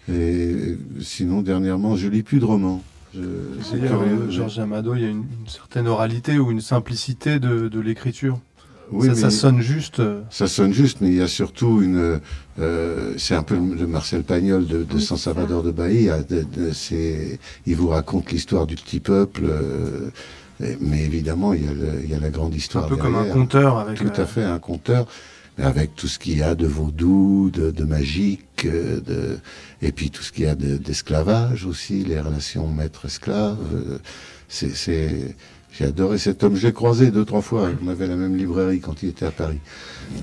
Et sinon, dernièrement, je lis plus de romans. Je, c'est C'est-à-dire, curieux, euh, Georges Amado, il y a une, une certaine oralité ou une simplicité de, de l'écriture? Oui, ça, mais- ça sonne juste. euh, Ça sonne juste, mais il y a surtout une. euh, c'est un peu le Marcel Pagnol de, de San Salvador de Bahia. De, de- c'est, il vous raconte l'histoire du petit peuple, euh, mais évidemment, il y, a le- il y a la grande histoire. Un peu comme un conteur avec, Tout euh, à fait, un conteur, mais avec tout ce qu'il y a de vaudou, de, de magique, de, et puis tout ce qu'il y a de- d'esclavage aussi, les relations maître-esclave. c'est, c'est, j'ai adoré cet homme. Je l'ai croisé deux, trois fois. On avait la même librairie quand il était à Paris.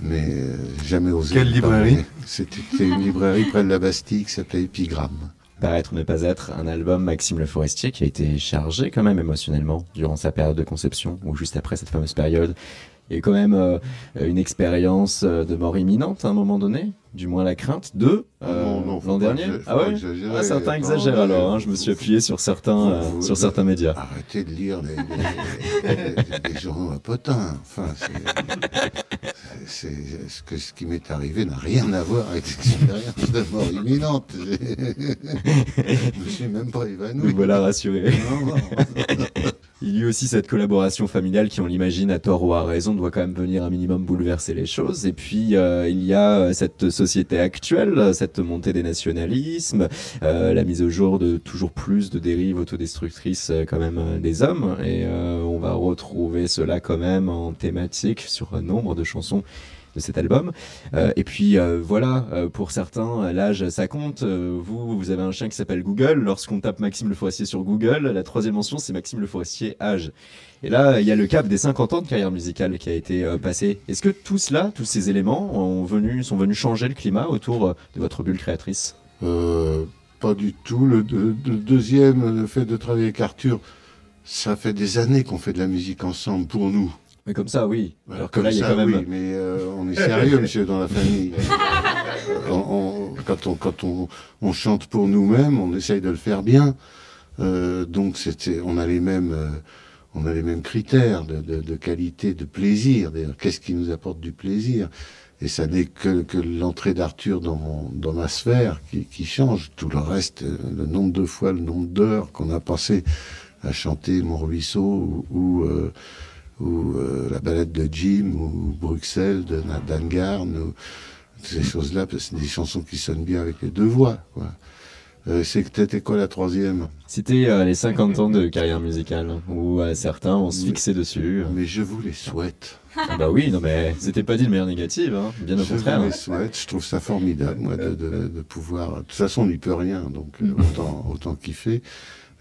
Mais euh, jamais osé. Quelle librairie? C'était une librairie près de la Bastille qui s'appelait Épigramme. Paraître ou ne pas être, un album Maxime Le Forestier qui a été chargé quand même émotionnellement durant sa période de conception ou juste après cette fameuse période. Il y a eu quand même euh, une expérience euh, de mort imminente à un moment donné, du moins la crainte de euh, non, faut l'an dernier. Ah ouais. Ah, Certains exagèrent alors. hein, je me suis appuyé sur certains, euh, sur certains médias. Arrêtez de lire les, les- les- les journaux à potins. Enfin, c'est, ce, que, ce qui m'est arrivé n'a rien à voir avec l'expérience de mort imminente. Je me suis même pas évanoui. Nous voilà. Non, non. Il y a aussi cette collaboration familiale qui, on l'imagine, à tort ou à raison, doit quand même venir un minimum bouleverser les choses. Et puis, euh, il y a euh, cette société actuelle, cette montée des nationalismes, euh, la mise au jour de toujours plus de dérives autodestructrices euh, quand même euh, des hommes. Et on va retrouver cela quand même en thématique sur un nombre de chansons de cet album. Euh, et puis euh, voilà, euh, pour certains, l'âge ça compte. Vous, vous avez un chien qui s'appelle Google. Lorsqu'on tape Maxime Le Forestier sur Google, la troisième mention c'est Maxime Le Forestier âge. Et là, il y a le cap des 50 ans de carrière musicale qui a été passé. Est-ce que tout cela, tous ces éléments, ont sont venus changer le climat autour de votre bulle créatrice? Pas du tout. Le- le deuxième, le fait de travailler avec Arthur, ça fait des années qu'on fait de la musique ensemble pour nous. Mais comme ça, oui. Voilà, Alors que comme là, il y a ça, quand même. oui, mais euh, on est sérieux, monsieur, dans la famille. On- on- quand on, quand on, on chante pour nous-mêmes, on essaye de le faire bien. Euh, donc, c'était, on a les mêmes, euh, on a les mêmes critères de, de, de qualité, de plaisir. D'ailleurs, qu'est-ce qui nous apporte du plaisir? Et ça n'est que, que l'entrée d'Arthur dans, dans ma sphère qui, qui change. Tout le reste, euh, le nombre de fois, le nombre d'heures qu'on a passé à chanter Mon Ruisseau ou, ou, euh, ou, euh, la balade de Jim ou Bruxelles de Na- d'Anne Garn ou ces choses-là, parce que c'est des chansons qui sonnent bien avec les deux voix. Quoi. Euh, peut-être quoi la troisième? C'était euh, les 50 ans de carrière musicale, où certains vont se fixer dessus. Mais je vous les souhaite. Ah bah oui, non mais c'était pas dit de manière négative, hein. bien au Je contraire. vous les souhaite. Je trouve ça formidable, moi, de, de, de pouvoir. De toute façon, on n'y peut rien, donc euh, autant, autant kiffer.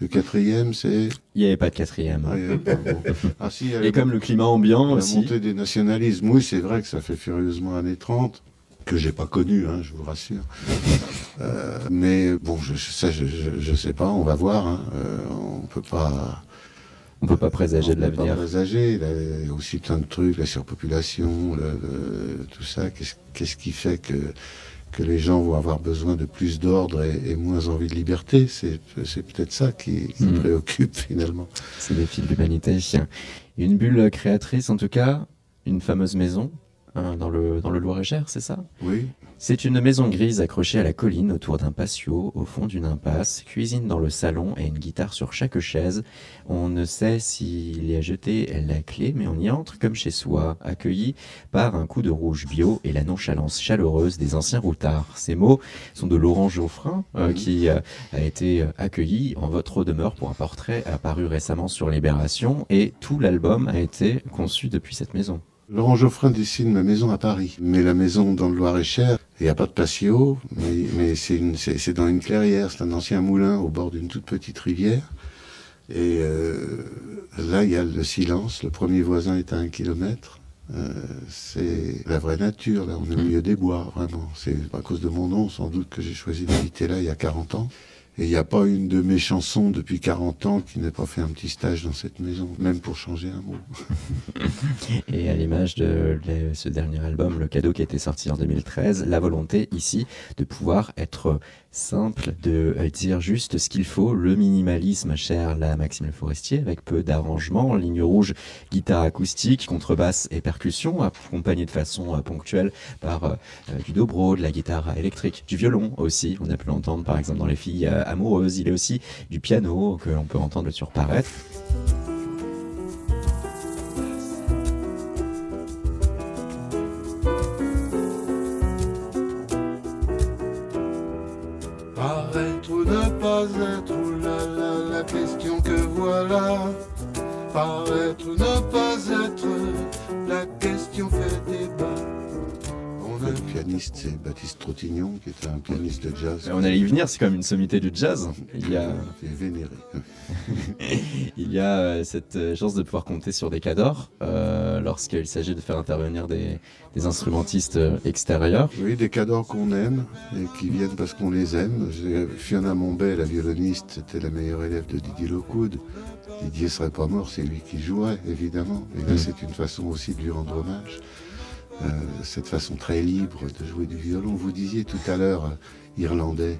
Le quatrième, c'est. Il n'y avait pas de quatrième. Y avait pas, bon. Ah, si, il y a Et comme le climat ambiant la aussi. montée des nationalismes, oui, c'est vrai que ça fait furieusement années 30, que j'ai pas connu, hein, je vous rassure. Euh, mais bon, je, ça, je, je, je sais pas, on va voir. Hein. Euh, on peut pas. On peut pas présager de on peut pas l'avenir. présager. Il y a aussi plein de trucs, la surpopulation, le- le- tout ça. Qu'est-ce qu'est-ce qui fait que que les gens vont avoir besoin de plus d'ordre et, et moins envie de liberté C'est peut-être ça qui, qui Mhm. préoccupe finalement. C'est des fils de l'humanité. Une bulle créatrice, en tout cas, une fameuse maison hein, dans le, dans le Loir-et-Cher, c'est ça? Oui. C'est une maison grise accrochée à la colline autour d'un patio au fond d'une impasse, cuisine dans le salon et une guitare sur chaque chaise. On ne sait s'il y a jeté la clé, mais on y entre comme chez soi, accueilli par un coup de rouge bio et la nonchalance chaleureuse des anciens routards. Ces mots sont de Laurent Geoffrin, euh, Mhm. qui euh, a été euh, accueilli en votre demeure pour un portrait apparu récemment sur Libération, et tout l'album a été conçu depuis cette maison. Laurent Geoffrin dessine ma maison à Paris. Mais la maison dans le Loir-et-Cher, il n'y a pas de patio, mais, mais c'est une- c'est c'est dans une clairière, c'est un ancien moulin au bord d'une toute petite rivière. Et euh, là, il y a le silence, le premier voisin est à un kilomètre. Euh, c'est la vraie nature, là, on est au milieu des bois, vraiment. C'est à cause de mon nom, sans doute, que j'ai choisi d'habiter là il y a 40 ans. Et il n'y a pas une de mes chansons depuis 40 ans qui n'ait pas fait un petit stage dans cette maison, même pour changer un mot. Et à l'image de ce dernier album, le cadeau qui a été sorti en 2013, la volonté ici de pouvoir être simple, de euh, dire juste ce qu'il faut, le minimalisme cher la Maxime Le Forestier, avec peu d'arrangements, ligne rouge, guitare acoustique, contrebasse et percussion, accompagné de façon euh, ponctuelle par euh, du dobro, de la guitare électrique, du violon aussi, on a pu l'entendre par exemple dans Les filles amoureuses, il est aussi du piano que l'on peut entendre sur. Paraître c'est Baptiste Trottignon, qui était un pianiste de jazz. On allait y venir, c'est quand même une sommité du jazz. Il y a, Qui est vénéré. il y a euh, cette euh, chance de pouvoir compter sur des cadors euh, lorsqu'il s'agit de faire intervenir des, des instrumentistes extérieurs. Oui, des cadors qu'on aime et qui viennent parce qu'on les aime. Fiona Mombay, la violoniste, c'était la meilleure élève de Didier Lockwood. Didier serait pas mort, c'est lui qui jouait, évidemment. Et là, Mm. c'est une façon aussi de lui rendre hommage. Euh, cette façon très libre de jouer du violon. Vous disiez tout à l'heure euh, irlandais,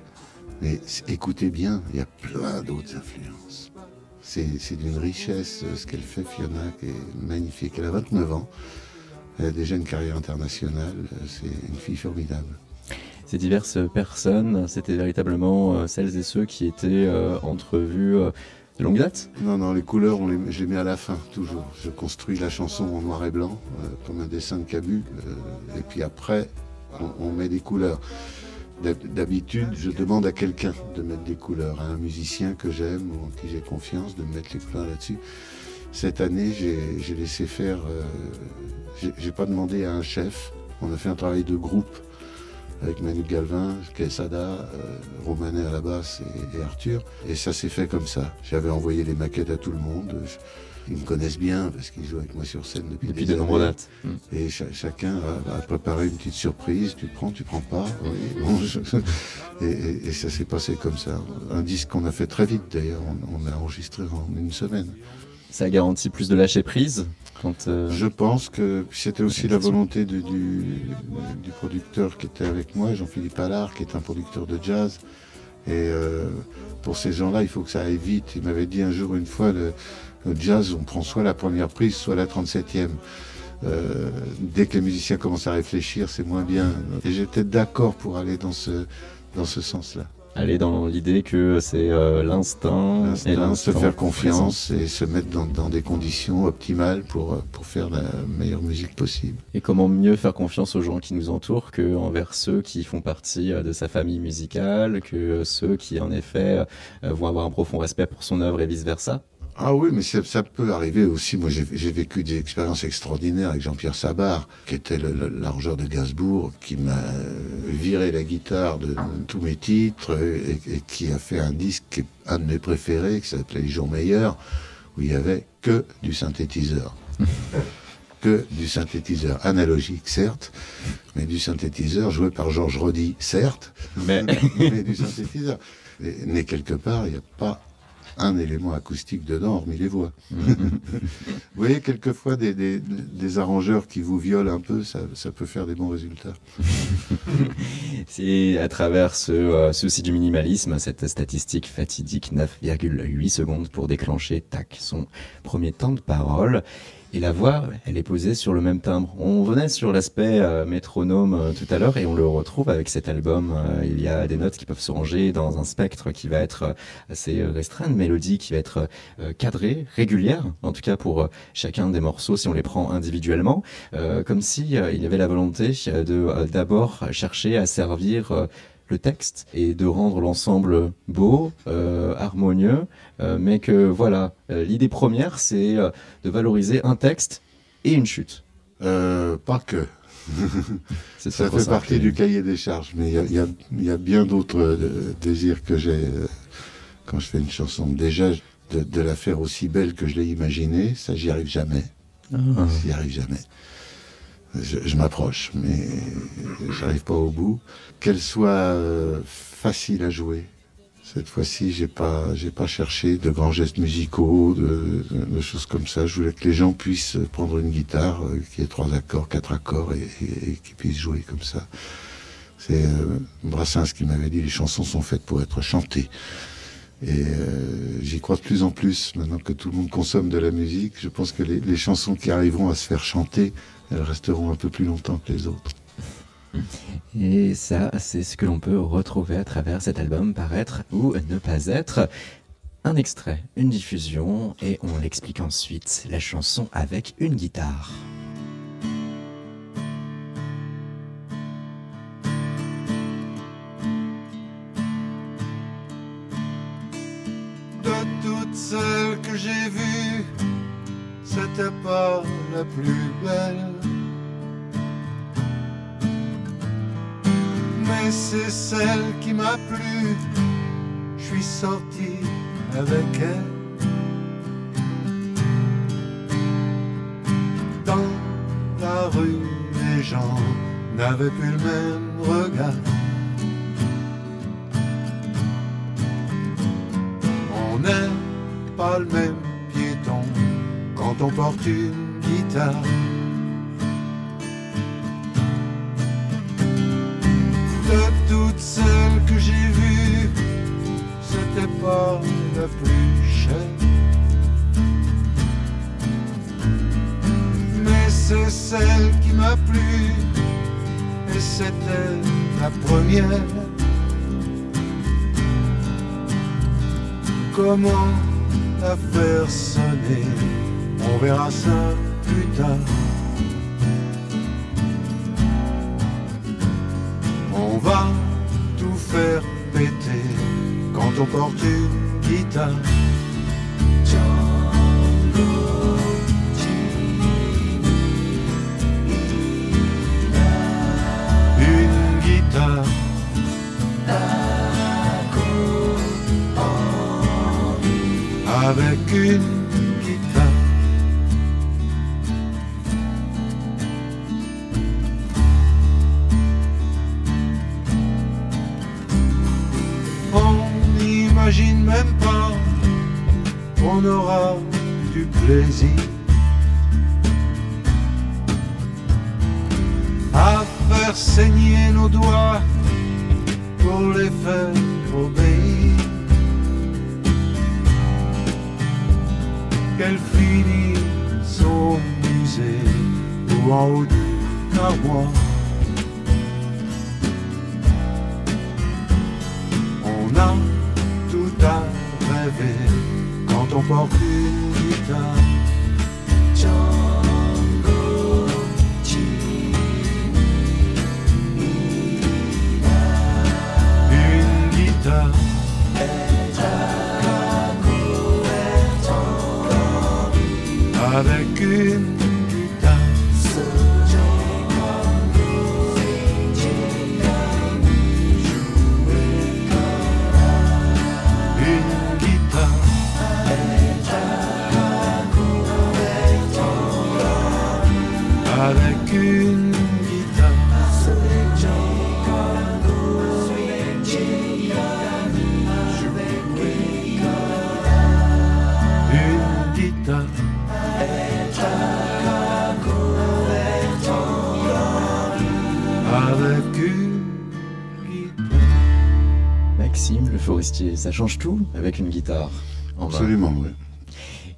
mais écoutez bien, il y a plein d'autres influences. C'est d'une richesse euh, ce qu'elle fait, Fiona, qui est magnifique. Elle a 29 ans, elle a déjà une carrière internationale, c'est une fille formidable. Ces diverses personnes, c'était véritablement celles et ceux qui étaient euh, entrevus de longue date. Non, non, les couleurs, on les, je les mets à la fin, toujours. Je construis la chanson en noir et blanc, euh, comme un dessin de Cabu, euh, et puis après, on, on met des couleurs. D'hab- D'habitude, je demande à quelqu'un de mettre des couleurs, à un musicien que j'aime ou en qui j'ai confiance, de mettre les couleurs là-dessus. Cette année, j'ai laissé faire. euh, j'ai- j'ai pas demandé à un chef. On a fait un travail de groupe avec Manu Galvin, Quesada, euh, Romanet à la basse et, et Arthur. Et ça s'est fait comme ça. J'avais envoyé les maquettes à tout le monde. Je- ils me connaissent bien parce qu'ils jouent avec moi sur scène depuis, Depuis des de nombreuses dates. Mm. Et cha- chacun a, a préparé une petite surprise. Tu prends, tu prends pas. Oui, bon, je- et, et- et ça s'est passé comme ça. Un disque qu'on a fait très vite d'ailleurs. On, on a enregistré en une semaine. Ça garantit plus de lâcher prise euh, Je pense que c'était aussi la volonté du, du producteur qui était avec moi, Jean-Philippe Allard, qui est un producteur de jazz. Et euh, pour ces gens-là, il faut que ça aille vite. Il m'avait dit un jour, une fois, le, le jazz, on prend soit la première prise, soit la 37e. Euh, dès que les musiciens commencent à réfléchir, c'est moins bien. Et j'étais d'accord pour aller dans ce, dans ce sens-là. Aller dans l'idée que c'est euh, l'instinct et L'instinct, se faire confiance et se mettre dans, dans des conditions optimales pour, euh, pour faire la meilleure musique possible. Et comment mieux faire confiance aux gens qui nous entourent que envers ceux qui font partie euh, de sa famille musicale, que ceux qui en effet euh, vont avoir un profond respect pour son œuvre et vice versa. Ah oui, mais ça, ça peut arriver aussi. Moi, j'ai vécu des expériences extraordinaires avec Jean-Pierre Sabar, qui était l'arrangeur de Gainsbourg, qui m'a viré la guitare de tous mes titres et, et qui a fait un disque qui est un de mes préférés, qui s'appelait Les jours meilleurs, où il y avait que du synthétiseur. que du synthétiseur analogique, certes, mais du synthétiseur joué par Georges Rodi, certes, mais, mais du synthétiseur. Né quelque part, il n'y a pas un élément acoustique dedans, hormis les voix. vous voyez, quelquefois, des, des, des arrangeurs qui vous violent un peu, ça, ça peut faire des bons résultats. C'est à travers ce euh, souci du minimalisme, cette statistique fatidique 9,8 secondes pour déclencher, tac, son premier temps de parole. Et la voix, elle est posée sur le même timbre. On venait sur l'aspect euh, métronome euh, tout à l'heure et on le retrouve avec cet album. Euh, il y a des notes qui peuvent se ranger dans un spectre qui va être assez restreint, une mélodie qui va être cadrée, régulière, en tout cas pour chacun des morceaux si on les prend individuellement, comme si il y avait la volonté de d'abord chercher à servir le texte et de rendre l'ensemble beau, euh, harmonieux, euh, mais que voilà, euh, l'idée première c'est de valoriser un texte et une chute. Pas que. Ça fait partie du cahier des charges, mais il y a, y y bien d'autres désirs que j'ai quand je fais une chanson. Déjà, de, de la faire aussi belle que je l'ai imaginée, ça j'y arrive jamais. Ah. J'y arrive jamais. Je, m'approche, mais j'arrive pas au bout. Qu'elle soit euh, facile à jouer. Cette fois-ci, j'ai pas, j'ai pas cherché de grands gestes musicaux, de, choses comme ça. Je voulais que les gens puissent prendre une guitare euh, qui ait trois accords, quatre accords et, et, qu'ils puissent jouer comme ça. C'est euh, Brassens qui m'avait dit les chansons sont faites pour être chantées. Et euh, j'y crois de plus en plus maintenant que tout le monde consomme de la musique. Je pense que les chansons qui arriveront à se faire chanter, elles resteront un peu plus longtemps que les autres. Et ça, c'est ce que l'on peut retrouver à travers cet album Paraître ou ne pas être. Un extrait, une diffusion, et on l'explique ensuite, la chanson avec une guitare. De toutes celles que j'ai vues, c'était pas la plus belle. Mais c'est celle qui m'a plu, je suis sorti avec elle. Dans la rue, les gens n'avaient plus le même regard. On n'est pas le même piéton quand on porte une guitare. Plus chère. Mais c'est celle qui m'a plu, et c'était la première. Comment la faire sonner? On verra ça plus tard. On va tout faire péter quand on porte une guitare. Une guitare. Avec une même pas, on aura du plaisir. À faire saigner nos doigts pour les faire obéir. Qu'elles finissent au musée ou en haut. On a quand on porte une guitare. Django, Une guitare. Avec une Avec une guitare. Une guitare. Avec une Maxime, le forestier, ça change tout avec une guitare. en bas. Absolument, oui.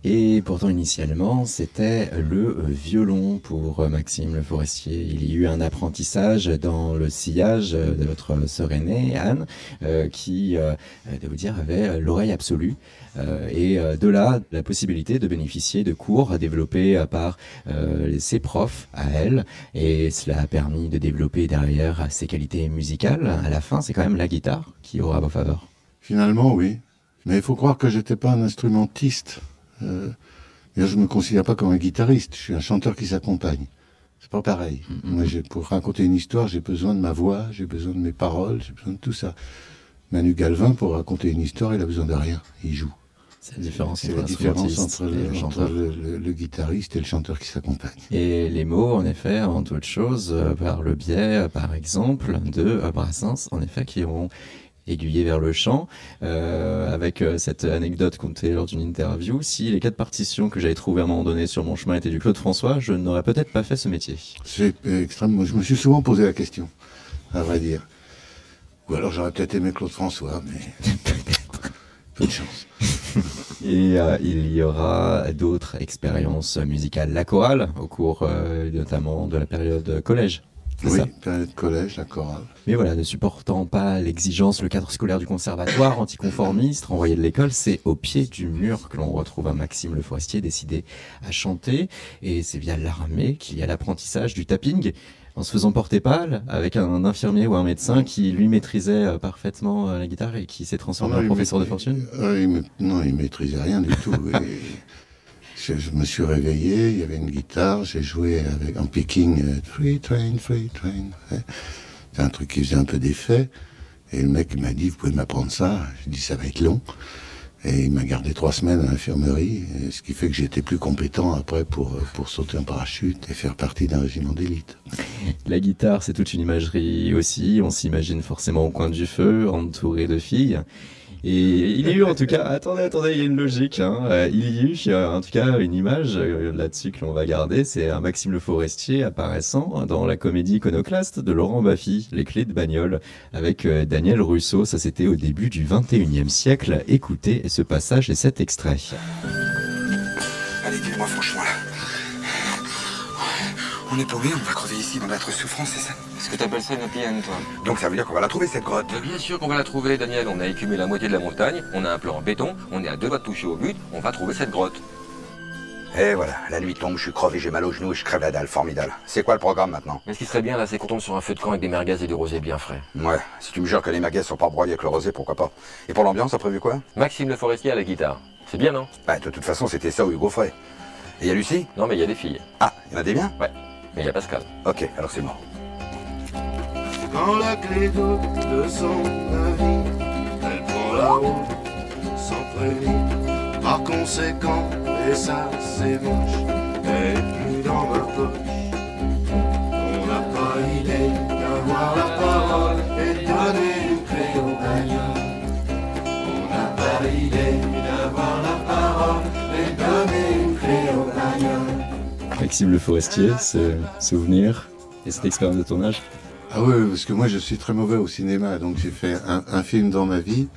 Et pourtant, initialement, c'était le euh, violon pour euh, Maxime le forestier. Il y a eu un apprentissage dans le sillage euh, de votre sœur aînée, Anne, qui, de vous dire, avait l'oreille absolue. Et de là, la possibilité de bénéficier de cours développés par ses profs à elle. Et cela a permis de développer derrière ses qualités musicales. À la fin, c'est quand même la guitare qui aura vos faveurs. Finalement, oui. Mais il faut croire que j'étais pas un instrumentiste. Euh, je me considère pas comme un guitariste. Je suis un chanteur qui s'accompagne. C'est pas pareil. Moi, j'ai, pour raconter une histoire, j'ai besoin de ma voix, j'ai besoin de mes paroles, j'ai besoin de tout ça. Manu Galvin, pour raconter une histoire, il a besoin de rien. Il joue. C'est la différence entre la différence entre, le, le entre chanteur. le- le- le guitariste et le chanteur qui s'accompagne. Et les mots, en effet, avant toute chose, euh, par le biais, euh, par exemple, de euh, Brassens, en effet, qui ont aiguillé vers le chant, euh, avec euh, cette anecdote contée lors d'une interview. Si les quatre partitions que j'avais trouvées à un moment donné sur mon chemin étaient du Claude François, je n'aurais peut-être pas fait ce métier. C'est extrêmement. Je me suis souvent posé la question, à vrai dire. Ou alors j'aurais peut-être aimé Claude François, mais peu de chance. Et euh, il y aura d'autres expériences musicales. La chorale, au cours euh, notamment de la période collège. Oui, période collège, la chorale. Mais voilà, ne supportant pas l'exigence, le cadre scolaire du conservatoire, anticonformiste, renvoyé de l'école, c'est au pied du mur que l'on retrouve un Maxime Le Forestier décidé à chanter. Et c'est via l'armée qu'il y a l'apprentissage du tapping, en se faisant porter pâle, avec un infirmier ou un médecin qui lui maîtrisait euh, parfaitement euh, la guitare et qui s'est transformé non, en professeur de fortune. euh, il ma- non, il maîtrisait rien du tout. Et je, me suis réveillé, il y avait une guitare, j'ai joué avec en picking euh, Free Train, Free Train. ouais. C'est un truc qui faisait un peu d'effet. Et le mec m'a dit, vous pouvez m'apprendre ça J'ai dit, ça va être long. Et il m'a gardé trois semaines à l'infirmerie, et ce qui fait que j'étais plus compétent après pour, euh, pour sauter en parachute et faire partie d'un régiment d'élite. La guitare, c'est toute une imagerie aussi. On s'imagine forcément au coin du feu, entouré de filles. Et il y a eu en tout cas, attendez, attendez, il y a une logique. Hein. Euh, il y a eu euh, en tout cas une image euh, là-dessus que l'on va garder. C'est un Maxime Le Forestier apparaissant dans la comédie iconoclaste de Laurent Baffy, Les clés de bagnole, avec Daniel Russo. Ça, c'était au début du 21e siècle. Écoutez ce passage et cet extrait. Allez, dites-moi franchement là. On est paumé, on va crever ici dans notre souffrance, c'est ça? Est-ce que t'appelles ça une toi Donc ça veut dire qu'on va la trouver cette grotte Mais Bien sûr qu'on va la trouver, Daniel. On a écumé la moitié de la montagne, on a un plan en béton, on est à deux doigts de toucher au but, on va trouver cette grotte. Et voilà, la nuit tombe, je suis crevé, j'ai mal aux genoux et je crève la dalle, formidable. C'est quoi le programme maintenant Mais ce qui serait bien, là, c'est qu'on tombe sur un feu de camp avec des merguez et du rosé bien frais. Ouais, si tu me jures que les merguez sont pas broyées avec le rosé, pourquoi pas Et pour l'ambiance, t'as prévu quoi Maxime Le Forestier à la guitare. C'est bien, non Bah, de toute façon, c'était ça ou Hugo Frey. Et y a Lucie Non, mais il y a des filles. Ah, y en a des biens Ouais, mais il y a Pascal. Ok, alors c'est mort. Quand la clé d'eau de son avis, elle prend la route sans prévenir. Par conséquent, et ça c'est moche, elle est plus dans ma poche. On n'a pas idée d'avoir la parole et donner une clé au bagnole. On n'a pas idée d'avoir la parole et donner une clé au bagnole. Maxime Le Forestier, ce souvenir et cette expérience de tournage Ah oui, parce que moi je suis très mauvais au cinéma, donc j'ai fait un, un, film dans ma vie,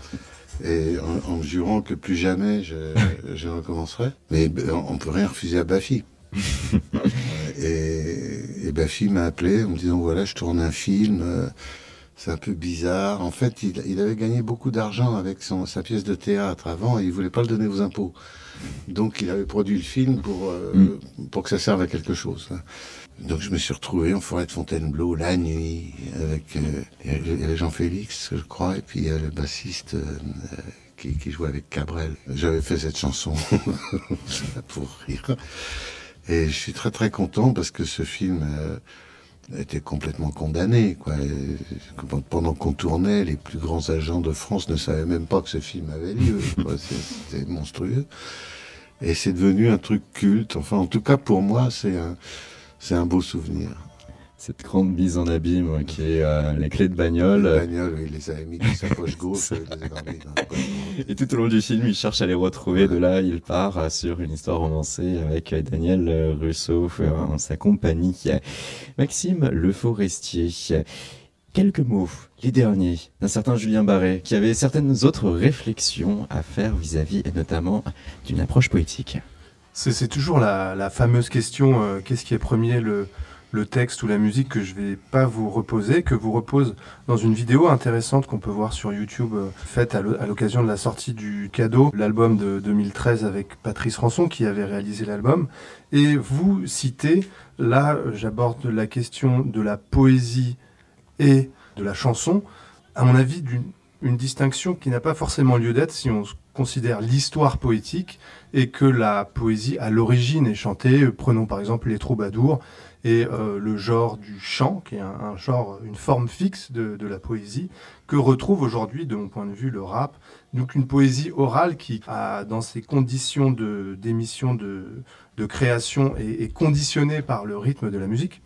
et en, en, me jurant que plus jamais je, je recommencerai. Mais on peut rien refuser à Bafi. et, et Bafi m'a appelé en me disant voilà, je tourne un film. Euh, c'est un peu bizarre. En fait, il, il avait gagné beaucoup d'argent avec son, sa pièce de théâtre avant et il voulait pas le donner aux impôts. Donc, il avait produit le film pour, euh, mm. pour que ça serve à quelque chose. Donc, je me suis retrouvé en forêt de Fontainebleau la nuit avec euh, Jean-Félix, je crois, et puis euh, le bassiste euh, qui, qui jouait avec Cabrel. J'avais fait cette chanson pour rire. Et je suis très très content parce que ce film euh, était complètement condamné. Quoi. Pendant qu'on tournait, les plus grands agents de France ne savaient même pas que ce film avait lieu. C'était monstrueux. Et c'est devenu un truc culte. Enfin, en tout cas, pour moi, c'est un, c'est un beau souvenir. Cette grande mise en abîme qui est euh, les clés de bagnole. Les bagnoles, il les avait mis dans sa poche gauche. et tout au long du film, il cherche à les retrouver. De là, il part sur une histoire romancée avec Daniel Russo en sa compagnie. Maxime Le Forestier. Quelques mots, les derniers, d'un certain Julien Barré, qui avait certaines autres réflexions à faire vis-à-vis, -vis, et notamment d'une approche poétique. C'est toujours la, la, fameuse question, euh, qu'est-ce qui est premier, le, texte ou la musique que je vais pas vous reposer, que vous repose dans une vidéo intéressante qu'on peut voir sur YouTube, euh, faite à l'occasion de la sortie du cadeau, l'album de 2013 avec Patrice Ranson qui avait réalisé l'album. Et vous citez, là j'aborde la question de la poésie et de la chanson, à mon avis d'une une distinction qui n'a pas forcément lieu d'être si on considère l'histoire poétique et que la poésie à l'origine est chantée. Prenons par exemple les troubadours et euh, le genre du chant, qui est un, genre, une forme fixe de, de la poésie, que retrouve aujourd'hui, de mon point de vue, le rap. Donc une poésie orale qui, a, dans ses conditions d'émission, de, de, de, création, est, est conditionnée par le rythme de la musique.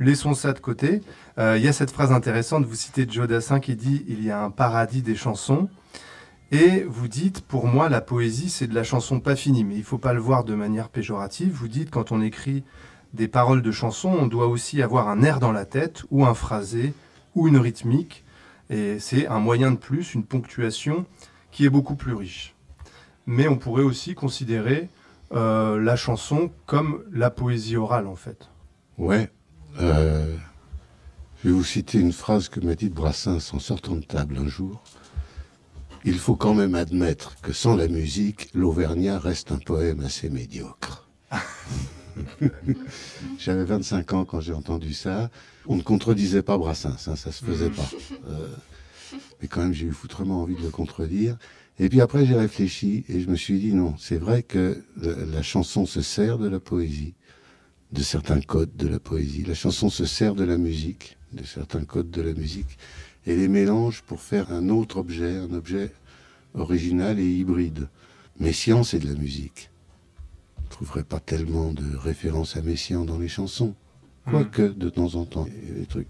Laissons ça de côté. Euh, il y a cette phrase intéressante, vous citez Joe Dassin qui dit « Il y a un paradis des chansons ». Et vous dites, pour moi, la poésie, c'est de la chanson pas finie, mais il faut pas le voir de manière péjorative. Vous dites, quand on écrit des paroles de chansons, on doit aussi avoir un air dans la tête, ou un phrasé, ou une rythmique. Et c'est un moyen de plus, une ponctuation qui est beaucoup plus riche. Mais on pourrait aussi considérer euh, la chanson comme la poésie orale, en fait. Ouais. Euh, je vais vous citer une phrase que m'a dit Brassens en sortant de table un jour. Il faut quand même admettre que sans la musique, l'Auvergnat reste un poème assez médiocre. J'avais 25 ans quand j'ai entendu ça. On ne contredisait pas Brassens, hein, ça se faisait pas. Euh, mais quand même, j'ai eu foutrement envie de le contredire. Et puis après, j'ai réfléchi et je me suis dit non, c'est vrai que la, la, chanson se sert de la poésie, de certains codes de la poésie. La chanson se sert de la musique, de certains codes de la musique, et les mélange pour faire un autre objet, un objet original et hybride. Messiaen, c'est de la musique. Je ne trouverai pas tellement de références à Messiaen dans les chansons. Quoique, mmh. de temps en temps, des trucs.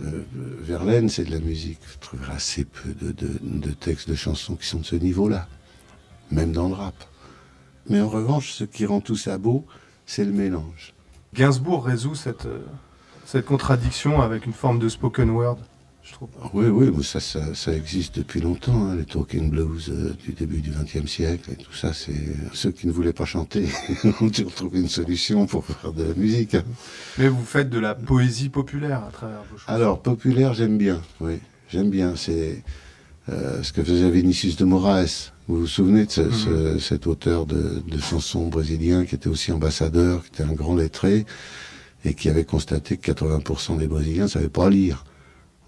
Euh, Verlaine, c'est de la musique. Je trouverai assez peu de, de, de, textes de chansons qui sont de ce niveau-là, même dans le rap. Mais en revanche, ce qui rend tout ça beau, c'est le mélange. Gainsbourg résout cette, euh, cette contradiction avec une forme de spoken word. Trouve. Oui, oui, ça, ça, ça, existe depuis longtemps, hein, les talking blues euh, du début du XXe siècle et tout ça. C'est ceux qui ne voulaient pas chanter ont dû retrouver une solution pour faire de la musique. Hein. Mais vous faites de la poésie populaire à travers vos chansons. Alors populaire, j'aime bien. Oui, j'aime bien. C'est euh, ce que faisait Vinicius de Moraes. Vous vous souvenez de ce, mmh. ce, cet auteur de, de chansons brésilien qui était aussi ambassadeur, qui était un grand lettré et qui avait constaté que 80% des Brésiliens ne savaient pas lire.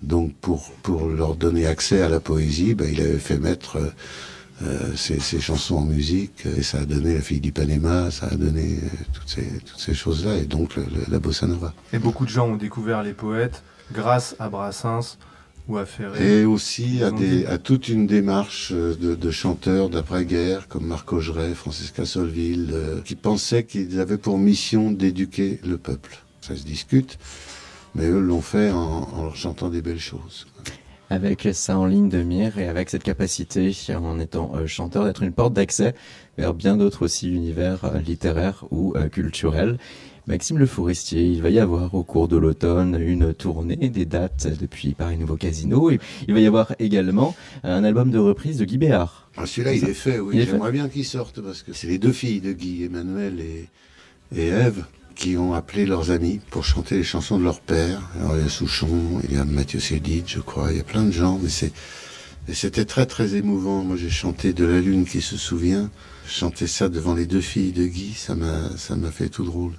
Donc pour, pour leur donner accès à la poésie, ben, il avait fait mettre euh, ces, chansons en musique, et ça a donné la fille d'Ipanema, ça a donné toutes ces, toutes ces choses-là, et donc le, le, la bossa nova. Et beaucoup de gens ont découvert les poètes grâce à Brassens ou à Ferré. Et aussi à, des, à toute une démarche de, de chanteurs d'après-guerre, comme Marc Augeret, Francesca Solville, euh, qui pensaient qu'ils avaient pour mission d'éduquer le peuple. Ça se discute mais eux l'ont fait en, en, leur chantant des belles choses. Avec ça en ligne de mire et avec cette capacité, en étant euh, chanteur, d'être une porte d'accès vers bien d'autres aussi univers euh, littéraires ou euh, culturels. Maxime Le Forestier, il va y avoir au cours de l'automne une tournée des dates depuis Paris Nouveau Casino. Et il va y avoir également un album de reprise de Guy Béard. Ah, Celui-là, il est fait, oui. J'aimerais bien qu'il sorte parce que c'est les deux filles de Guy, Emmanuel et, et Ève, qui ont appelé leurs amis pour chanter les chansons de leur père. Alors, il y a Souchon, il y a Mathieu Chédid, je crois, il y a plein de gens, mais c'était très très émouvant. Moi, j'ai chanté De la Lune qui se souvient. Chanter ça devant les deux filles de Guy, ça m'a, ça m'a fait tout drôle.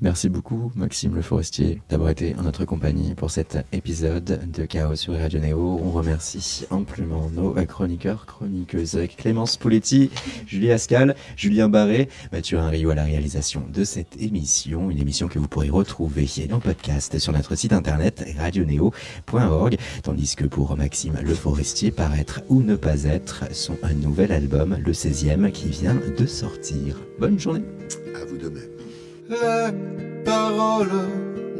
Merci beaucoup, Maxime Le Forestier, d'avoir été en notre compagnie pour cet épisode de Chaos sur Radio Néo. On remercie amplement nos chroniqueurs, chroniqueuses Clémence Pouletti, Julie Ascal, Julien Barré, Mathieu Rio à la réalisation de cette émission. Une émission que vous pourrez retrouver en podcast sur notre site internet radionéo.org. Tandis que pour Maxime Le Forestier, paraître ou ne pas être, son nouvel album, le 16e, qui vient de sortir. Bonne journée. À vous de même. Les paroles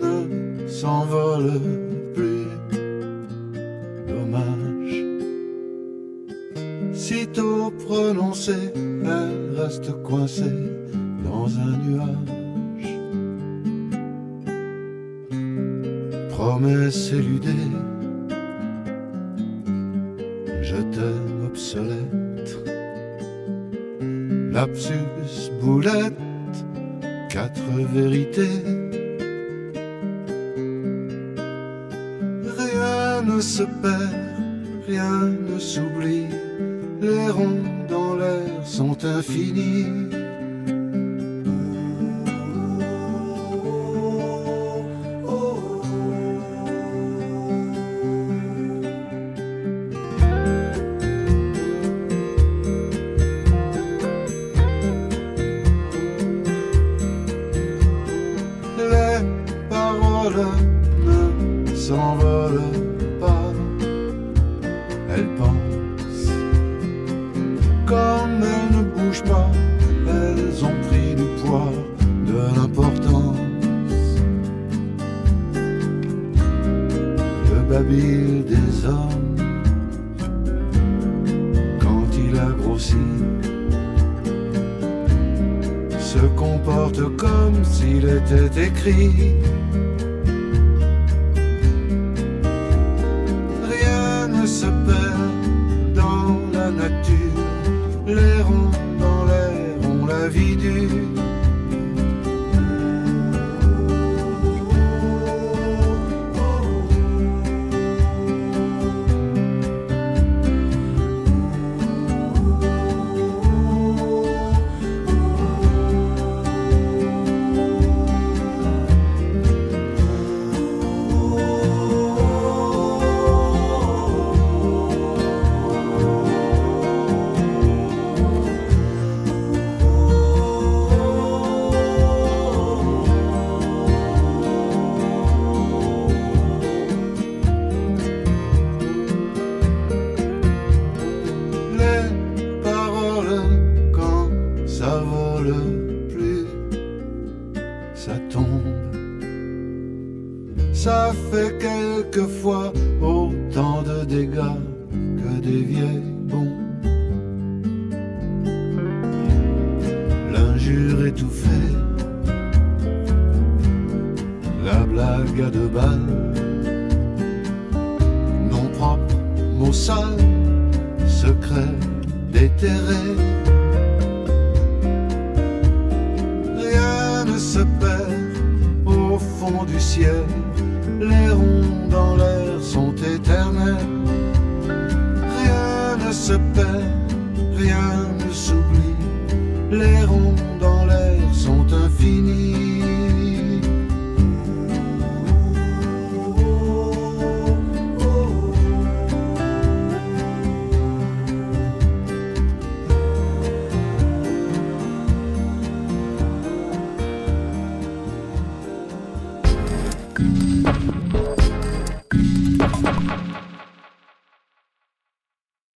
ne s'envolent plus. Dommage. Sitôt prononcées, elles restent coincées dans un nuage. Promesse éludée, je t'aime obsolète. Lapsus boulette vérités. Rien ne se perd, rien ne s'oublie, les ronds dans l'air sont infinis.